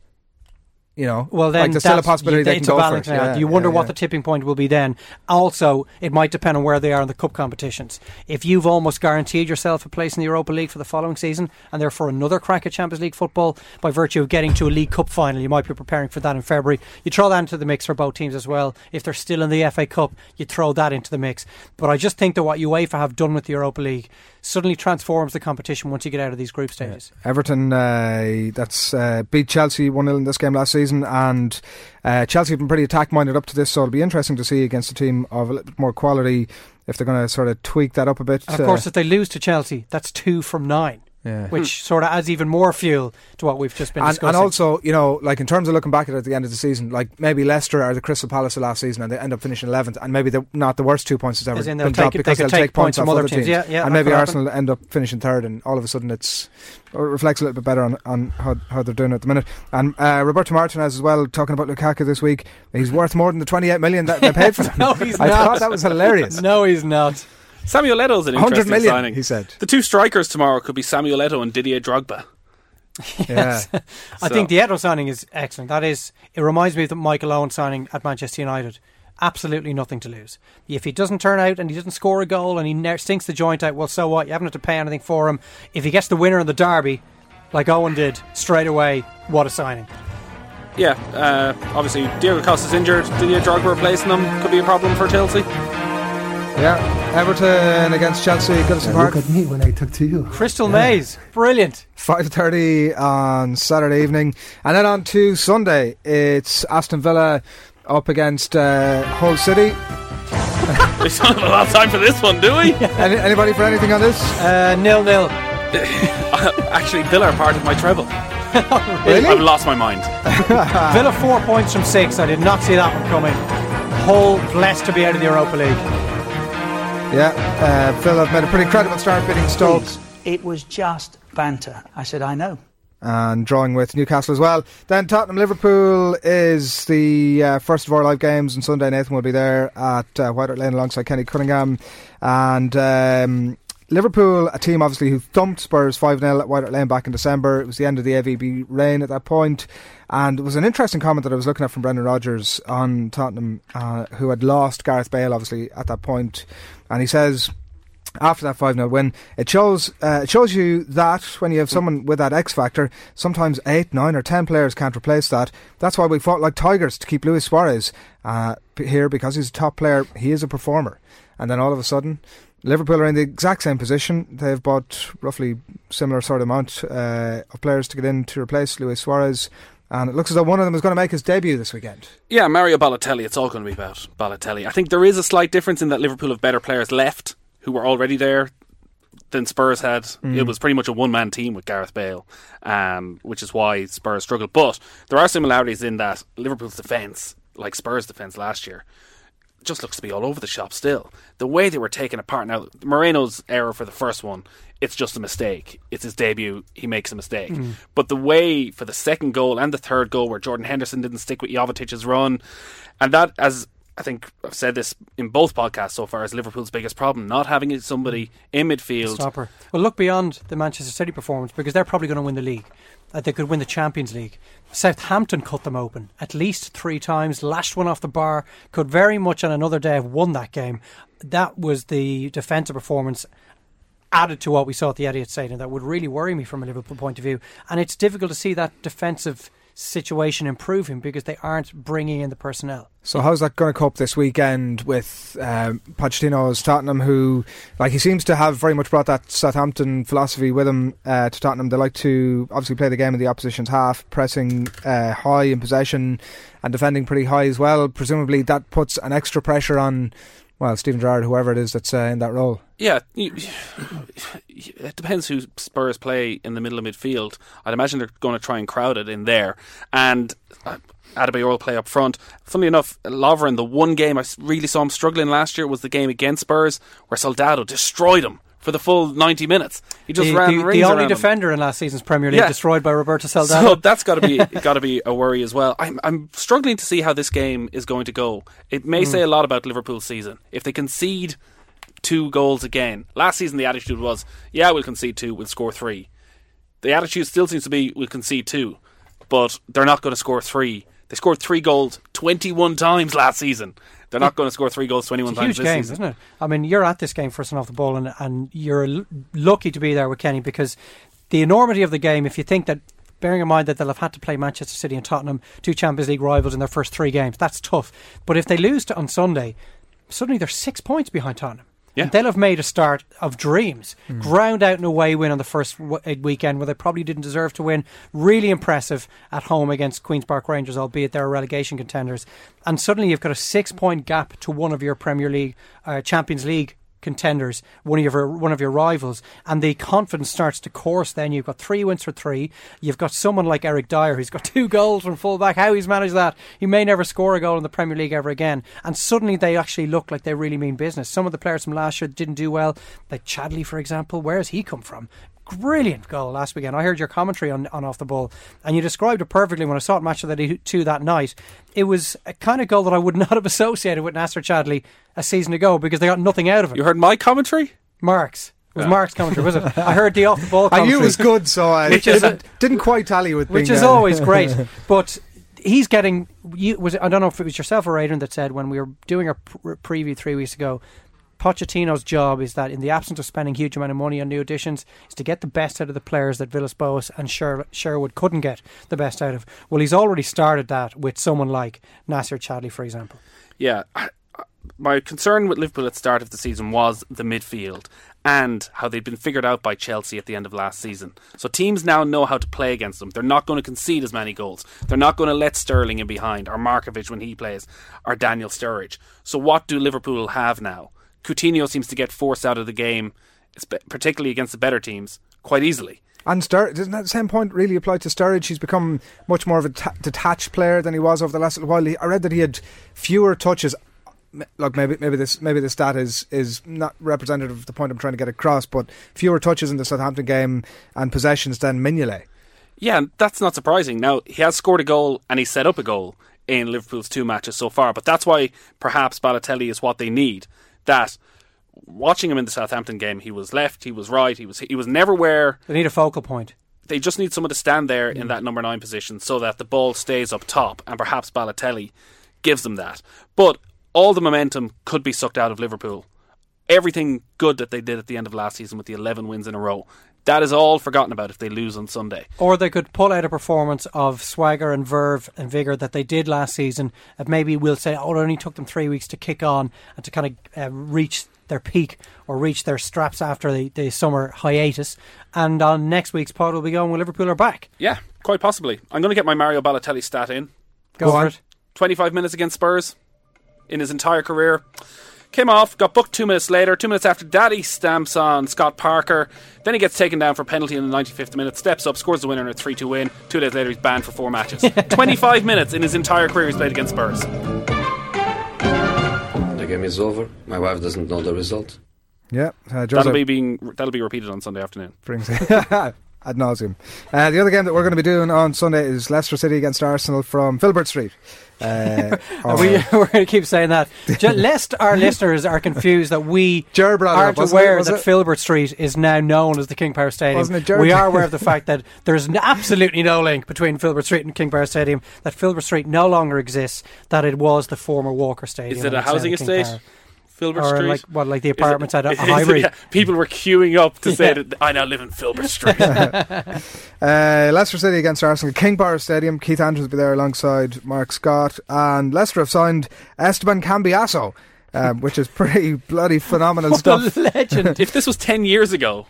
You know, Well, then like there's still a possibility you, they can go. Yeah, you wonder yeah, what the tipping point will be then. Also, it might depend on where they are in the cup competitions. If you've almost guaranteed yourself a place in the Europa League for the following season, and therefore another crack at Champions League football by virtue of getting to a League Cup final, you might be preparing for that in February. You throw that into the mix for both teams as well. If they're still in the FA Cup, you throw that into the mix. But I just think that what UEFA have done with the Europa League suddenly transforms the competition once you get out of these group stages. Everton, uh, that's uh, beat Chelsea 1 0 in this game last season, and uh, Chelsea have been pretty attack minded up to this, so it'll be interesting to see against a team of a little bit more quality if they're going to sort of tweak that up a bit. And of course, if they lose to Chelsea, that's two from nine. Yeah. Which sort of adds even more fuel to what we've just been and, discussing. and also, you know, like in terms of looking back at it at the end of the season, like maybe Leicester are the Crystal Palace of last season and they end up finishing 11th, and maybe they're not the worst two points that's ever been dropped take they because they'll take take points points off from other other teams. teams. Yeah, yeah, and maybe could Arsenal end up finishing third, and all of a sudden it's it reflects a little bit better on, on how, how they're doing at the minute. And uh, Roberto Martinez as well, talking about Lukaku this week, he's worth more than the 28 million that they paid for him. no, he's I not. thought that was hilarious. No, he's not. Samuel Eto's an interesting million, signing. he said. The two strikers tomorrow could be Samuel Eto'o and Didier Drogba. Yes. I So- think the Eto'o signing is excellent. That is, it reminds me of the Michael Owen signing at Manchester United. Absolutely nothing to lose. If he doesn't turn out and he doesn't score a goal and he ne- stinks the joint out, well, so what? You haven't had to pay anything for him. If he gets the winner in the derby, like Owen did straight away, what a signing! Yeah, uh, obviously Diego Costa's injured. Didier Drogba replacing him could be a problem for Chelsea. Yeah, Everton against Chelsea, Goodison Park. Look at me when I talk to you. Crystal Maze, brilliant. 5.30 on Saturday evening. And then on to Sunday, it's Aston Villa up against uh, Hull City. we don't have a lot of time for this one, do we? Any, anybody for anything on this? Uh, nil nil. Actually, Villa are part of my treble. Really? I've lost my mind. Villa four points from six. I did not see that one coming. Hull blessed to be out of the Europa League. Yeah, uh, have made a pretty incredible start beating Stoke It was just banter. I said, I know. and drawing with Newcastle as well. Then Tottenham Liverpool is the uh, first of our live games, and Sunday Nathan will be there at uh, White Hart Lane alongside Kenny Cunningham. And um, Liverpool, a team obviously who thumped Spurs 5 0 at White Hart Lane back in December. It was the end of the AVB reign at that point. And it was an interesting comment that I was looking at from Brendan Rodgers on Tottenham, uh, who had lost Gareth Bale obviously at that point. And he says, after that 5 0 win, it shows uh, it shows you that when you have someone with that X factor, sometimes 8, 9, or 10 players can't replace that. That's why we fought like tigers to keep Luis Suarez uh, here because he's a top player, he is a performer. And then all of a sudden, Liverpool are in the exact same position. They've bought roughly similar sort of amount uh, of players to get in to replace Luis Suarez. And it looks as though one of them is going to make his debut this weekend. Yeah, Mario Balotelli. It's all going to be about Balotelli. I think there is a slight difference in that Liverpool have better players left who were already there than Spurs had. Mm. It was pretty much a one man team with Gareth Bale, um, which is why Spurs struggled. But there are similarities in that Liverpool's defence, like Spurs' defence last year, just looks to be all over the shop still. The way they were taken apart now, Moreno's error for the first one, it's just a mistake. It's his debut, he makes a mistake. Mm. But the way for the second goal and the third goal, where Jordan Henderson didn't stick with Jovetic's run, and that, as I think I've said this in both podcasts so far, is Liverpool's biggest problem: not having somebody in midfield. Stopper. Well, look beyond the Manchester City performance because they're probably going to win the league. Uh, they could win the Champions League. Southampton cut them open at least three times, lashed one off the bar, could very much on another day have won that game. That was the defensive performance added to what we saw at the Etihad Stadium that would really worry me from a Liverpool point of view. And it's difficult to see that defensive situation improving because they aren't bringing in the personnel. So how's that going to cope this weekend with um, Pochettino's Tottenham, who like he seems to have very much brought that Southampton philosophy with him uh, to Tottenham. They like to obviously play the game in the opposition's half, pressing uh, high in possession and defending pretty high as well. Presumably that puts an extra pressure on well Steven Gerrard, whoever it is that's uh, in that role. Yeah, you- it depends who Spurs play in the middle of midfield. I'd imagine they're going to try and crowd it in there, and uh, Adebayor will play up front. Funnily enough, Lovren, the one game I really saw him struggling last year was the game against Spurs, where Soldado destroyed him for the full ninety minutes. He just the, ran the, the only around him. defender in last season's Premier League Yeah. destroyed by Roberto Soldado. So that's got to be got to be a worry as well. I'm I'm struggling to see how this game is going to go. It may Mm. say a lot about Liverpool's season if they concede two goals again. Last season the attitude was, yeah, we'll concede two, we'll score three. The attitude still seems to be we'll concede two, but they're not going to score three. They scored three goals 21 times last season. They're not going to score three goals 21 It's times huge this game, season. isn't it? I mean, you're at this game first and off the ball, and, and you're l- lucky to be there with Kenny because the enormity of the game, if you think that, bearing in mind that they'll have had to play Manchester City and Tottenham, two Champions League rivals in their first three games, that's tough. But if they lose to, on Sunday, suddenly they're six points behind Tottenham. Yeah. And they'll have made a start of dreams. Ground out and away win on the first w- uh, weekend where they probably didn't deserve to win. Really impressive at home against Queen's Park Rangers, albeit they're relegation contenders. And suddenly you've got a six point gap to one of your Premier League, uh, Champions League contenders, one of your one of your rivals, and the confidence starts to course. Then you've got three wins for three. You've got someone like Eric Dier who's got two goals from fullback. How he's managed that, he may never score a goal in the Premier League ever again. And suddenly they actually look like they really mean business. Some of the players from last year didn't do well, like Chadli, for example. Where has he come from? Brilliant goal last weekend. I heard your commentary on, on off the ball, and you described it perfectly when I saw it match of the two that night. It was a kind of goal that I would not have associated with Nacer Chadli a season ago because they got nothing out of it. You heard my commentary? Mark's. It was Mark's commentary, was it? I heard the off the ball I knew it was good, so I Which is didn't, didn't quite tally with which being, is uh, always great. But he's getting. You, was it, I don't know if it was yourself or Adrian that said when we were doing our pr- preview three weeks ago. Pochettino's job is that, in the absence of spending huge amount of money on new additions, is to get the best out of the players that Villas-Boas and Sher- Sherwood couldn't get the best out of. Well, he's already started that with someone like Nacer Chadli, for example. Yeah. My concern with Liverpool at the start of the season was the midfield and how they'd been figured out by Chelsea at the end of last season. So teams now know how to play against them. They're not going to concede as many goals. They're not going to let Sterling in behind, or Markovic when he plays, or Daniel Sturridge. So what do Liverpool have now? Coutinho seems to get forced out of the game, particularly against the better teams, quite easily. And Stur- doesn't that same point really apply to Sturridge? He's become much more of a detached player than he was over the last little while. He, I read that he had fewer touches. Look, maybe maybe this maybe the stat is is not representative of the point I'm trying to get across, but fewer touches in the Southampton game and possessions than Mignolet. Yeah, that's not surprising. Now, he has scored a goal and he set up a goal in Liverpool's two matches so far, but that's why perhaps Balotelli is what they need. That watching him in the Southampton game, he was left, he was right, he was he was never where They need a focal point. they just need someone to stand there in mm. that number nine position so that the ball stays up top, and perhaps Balotelli gives them that. But all the momentum could be sucked out of Liverpool. Everything good that they did at the end of last season with the 11 wins in a row, that is all forgotten about if they lose on Sunday. Or they could pull out a performance of swagger and verve and vigour that they did last season. And maybe we'll say, oh, it only took them three weeks to kick on and to kind of uh, reach their peak or reach their straps after the, the summer hiatus. And on next week's pod, we'll be going, well, Liverpool are back. Yeah, quite possibly. I'm going to get my Mario Balotelli stat in. Go, for it. 25 minutes against Spurs in his entire career. Came off, got booked two minutes later. Two minutes after Daddy stamps on Scott Parker. Then he gets taken down for penalty in the 95th minute, steps up, scores the winner in a 3 2 win. Two days later, he's banned for four matches. 25 minutes in his entire career he's played against Spurs. The game is over. My wife doesn't know the result. Yeah, uh, That'll be being that'll be repeated on Sunday afternoon. brings it ad nauseum. Uh, the other game that we're going to be doing on Sunday is Leicester City against Arsenal from Filbert Street. Uh, Are we, we're going to keep saying that. Ju- Lest our listeners are confused that we Ger aren't up, aware it? That it? Filbert Street is now known as the King Power Stadium. Ger? we are aware of the fact that there's absolutely no link between Filbert Street and King Power Stadium, that Filbert Street no longer exists, that it was the former Walker Stadium. Is it a housing the King estate? Power. Filbert Or Street? like, what, like the Is it- apartments at is it- Highbury? yeah, people were queuing up to say Yeah. that I now live in Filbert Street. Uh, Leicester City against Arsenal, King Power Stadium. Keith Andrews will be there alongside Mark Scott, and Leicester have signed Esteban Cambiasso, um, which is pretty bloody phenomenal What stuff. a legend. if this was 10 years ago,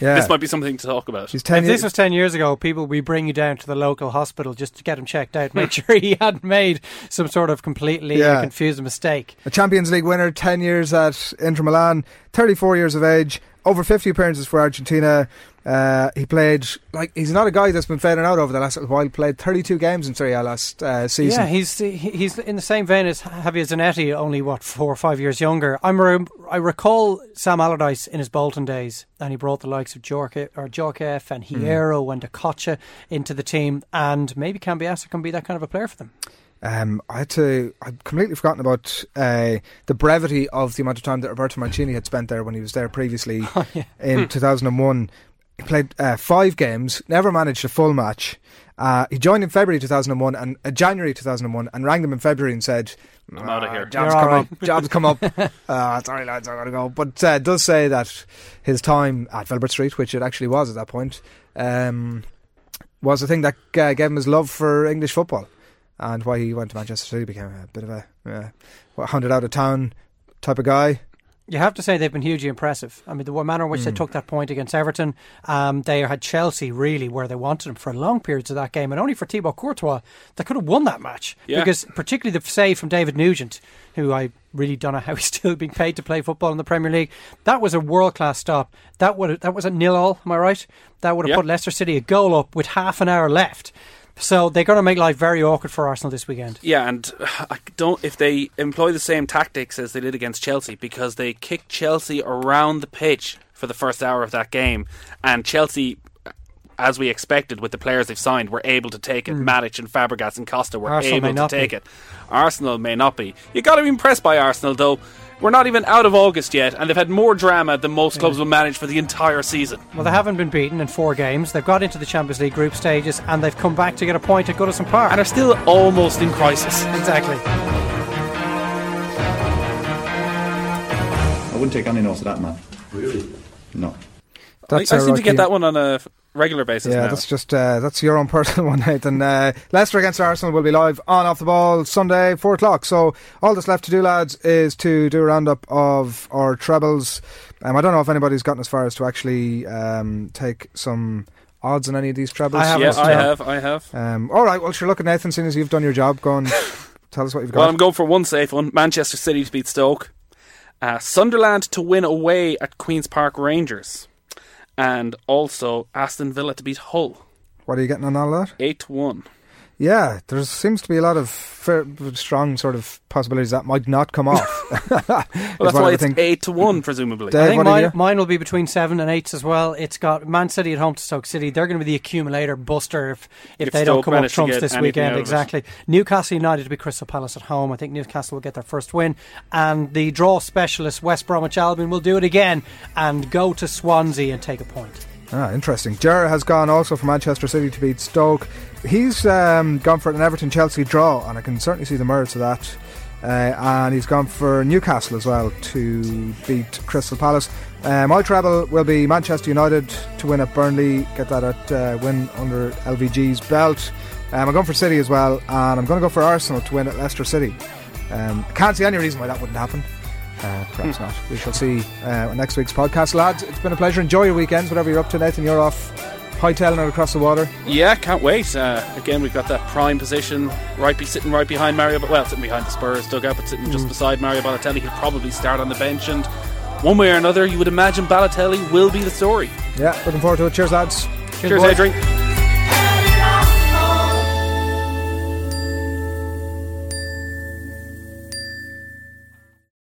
Yeah, this might be something to talk about. she's ten. If years. this was 10 years ago, people would bring you down to the local hospital just to get him checked out, make sure he hadn't made some sort of completely Yeah. confused mistake. a Champions League winner, 10 years at Inter Milan, 34 years of age, over 50 appearances for Argentina. Uh, he played, like, he's not a guy that's been fading out over the last while. Played 32 games in Serie A last uh, season. Yeah, he's he's in the same vein as Javier Zanetti, only what four or five years younger. I'm re- I recall Sam Allardyce in his Bolton days, and he brought the likes of Jorke or Djorkaeff and Hierro and Okocha into the team, and maybe Cambiasso can be that kind of a player for them. Um, I had to. I'd completely forgotten about uh, the brevity of the amount of time that Roberto Mancini had spent there when he was there previously Oh, in 2001. He played uh, five games, never managed a full match. Uh, he joined in February 2001 and uh, January 2001 and rang them in February and said, I'm out of here. Jobs You're come all up. Jobs come up. uh, sorry, lads, I've gotta go. But uh, it does say that his time at Filbert Street, which it actually was at that point, um, was the thing that uh, gave him his love for English football, and why he went to Manchester City became a bit of a uh, what, hounded out of town type of guy. You have to say they've been hugely impressive. I mean, the manner in which they Mm. took that point against Everton, um, they had Chelsea really where they wanted them for long periods of that game, and only for Thibaut Courtois they could have won that match. Yeah. Because particularly the save from David Nugent, who I really don't know how he's still being paid to play football in the Premier League. That was a world class stop. That would that was a nil all. Am I right? That would have Yeah. put Leicester City a goal up with half an hour left. So they're going to make life very awkward for Arsenal this weekend. Yeah, and I don't if they employ the same tactics as they did against Chelsea because they kicked Chelsea around the pitch for the first hour of that game, and Chelsea. As we expected, with the players they've signed, were able to take it. Hmm. Matic and Fabregas and Costa were Arsenal able to take be. it. Arsenal may not be. You got to be impressed by Arsenal, though. We're not even out of August yet, and they've had more drama than most clubs will manage for the entire season. Well, they haven't been beaten in four games. They've got into the Champions League group stages, and they've come back to get a point at Goodison Park. And are still almost in crisis. Exactly. I wouldn't take any notice of that, man. Really? No. I, I seem to get that one on a f- regular basis Yeah, now. that's just uh, that's your own personal one, Nathan. Uh, Leicester against Arsenal will be live on off the ball Sunday four o'clock. So all that's left to do, lads, is to do a roundup of our trebles. Um, I don't know if anybody's gotten as far as to actually um, take some odds on any of these trebles. I yeah, haven't. I have, I have. Um, all right, well, sure. Look at Nathan. Seeing as you've done your job, go and tell us what you've got. Well, I'm going for one safe one. Manchester City to beat Stoke. Uh, Sunderland to win away at Queen's Park Rangers. And also Aston Villa to beat Hull. what are you getting on all that? 8 1. Yeah, there seems to be a lot of fair, strong sort of possibilities that might not come off. Well, that's why it's 8 to 1, presumably. Dave, I think mine, mine will be between seven and eight as well. It's got Man City at home to Stoke City. They're going to be the accumulator buster if, if, If they don't come up manage trumps this weekend. out it. Exactly. Newcastle United to be Crystal Palace at home. I think Newcastle will get their first win. And the draw specialist West Bromwich Albion will do it again and go to Swansea and take a point. Ah, interesting. Jarrah has gone also for Manchester City to beat Stoke. He's um, gone for an Everton Chelsea draw, and I can certainly see the merits of that. Uh, and he's gone for Newcastle as well to beat Crystal Palace. My treble will be Manchester United to win at Burnley, get that at uh, win under LVG's belt. Um, I'm going for City as well, and I'm going to go for Arsenal to win at Leicester City. Um, can't see any reason why that wouldn't happen. Uh, perhaps not. We shall see uh, next week's podcast, lads. It's been a pleasure. Enjoy your weekends, whatever you're up to. Nathan, you're off hightailing it across the water. Yeah, can't wait. Uh, again, we've got that prime position, right be sitting right behind Mario. But well, sitting behind the Spurs dugout, but sitting just beside Mario Balotelli. He'll probably start on the bench, and one way or another, you would imagine Balotelli will be the story. Yeah, looking forward to it. Cheers, lads. Cheers, boys. Adrian.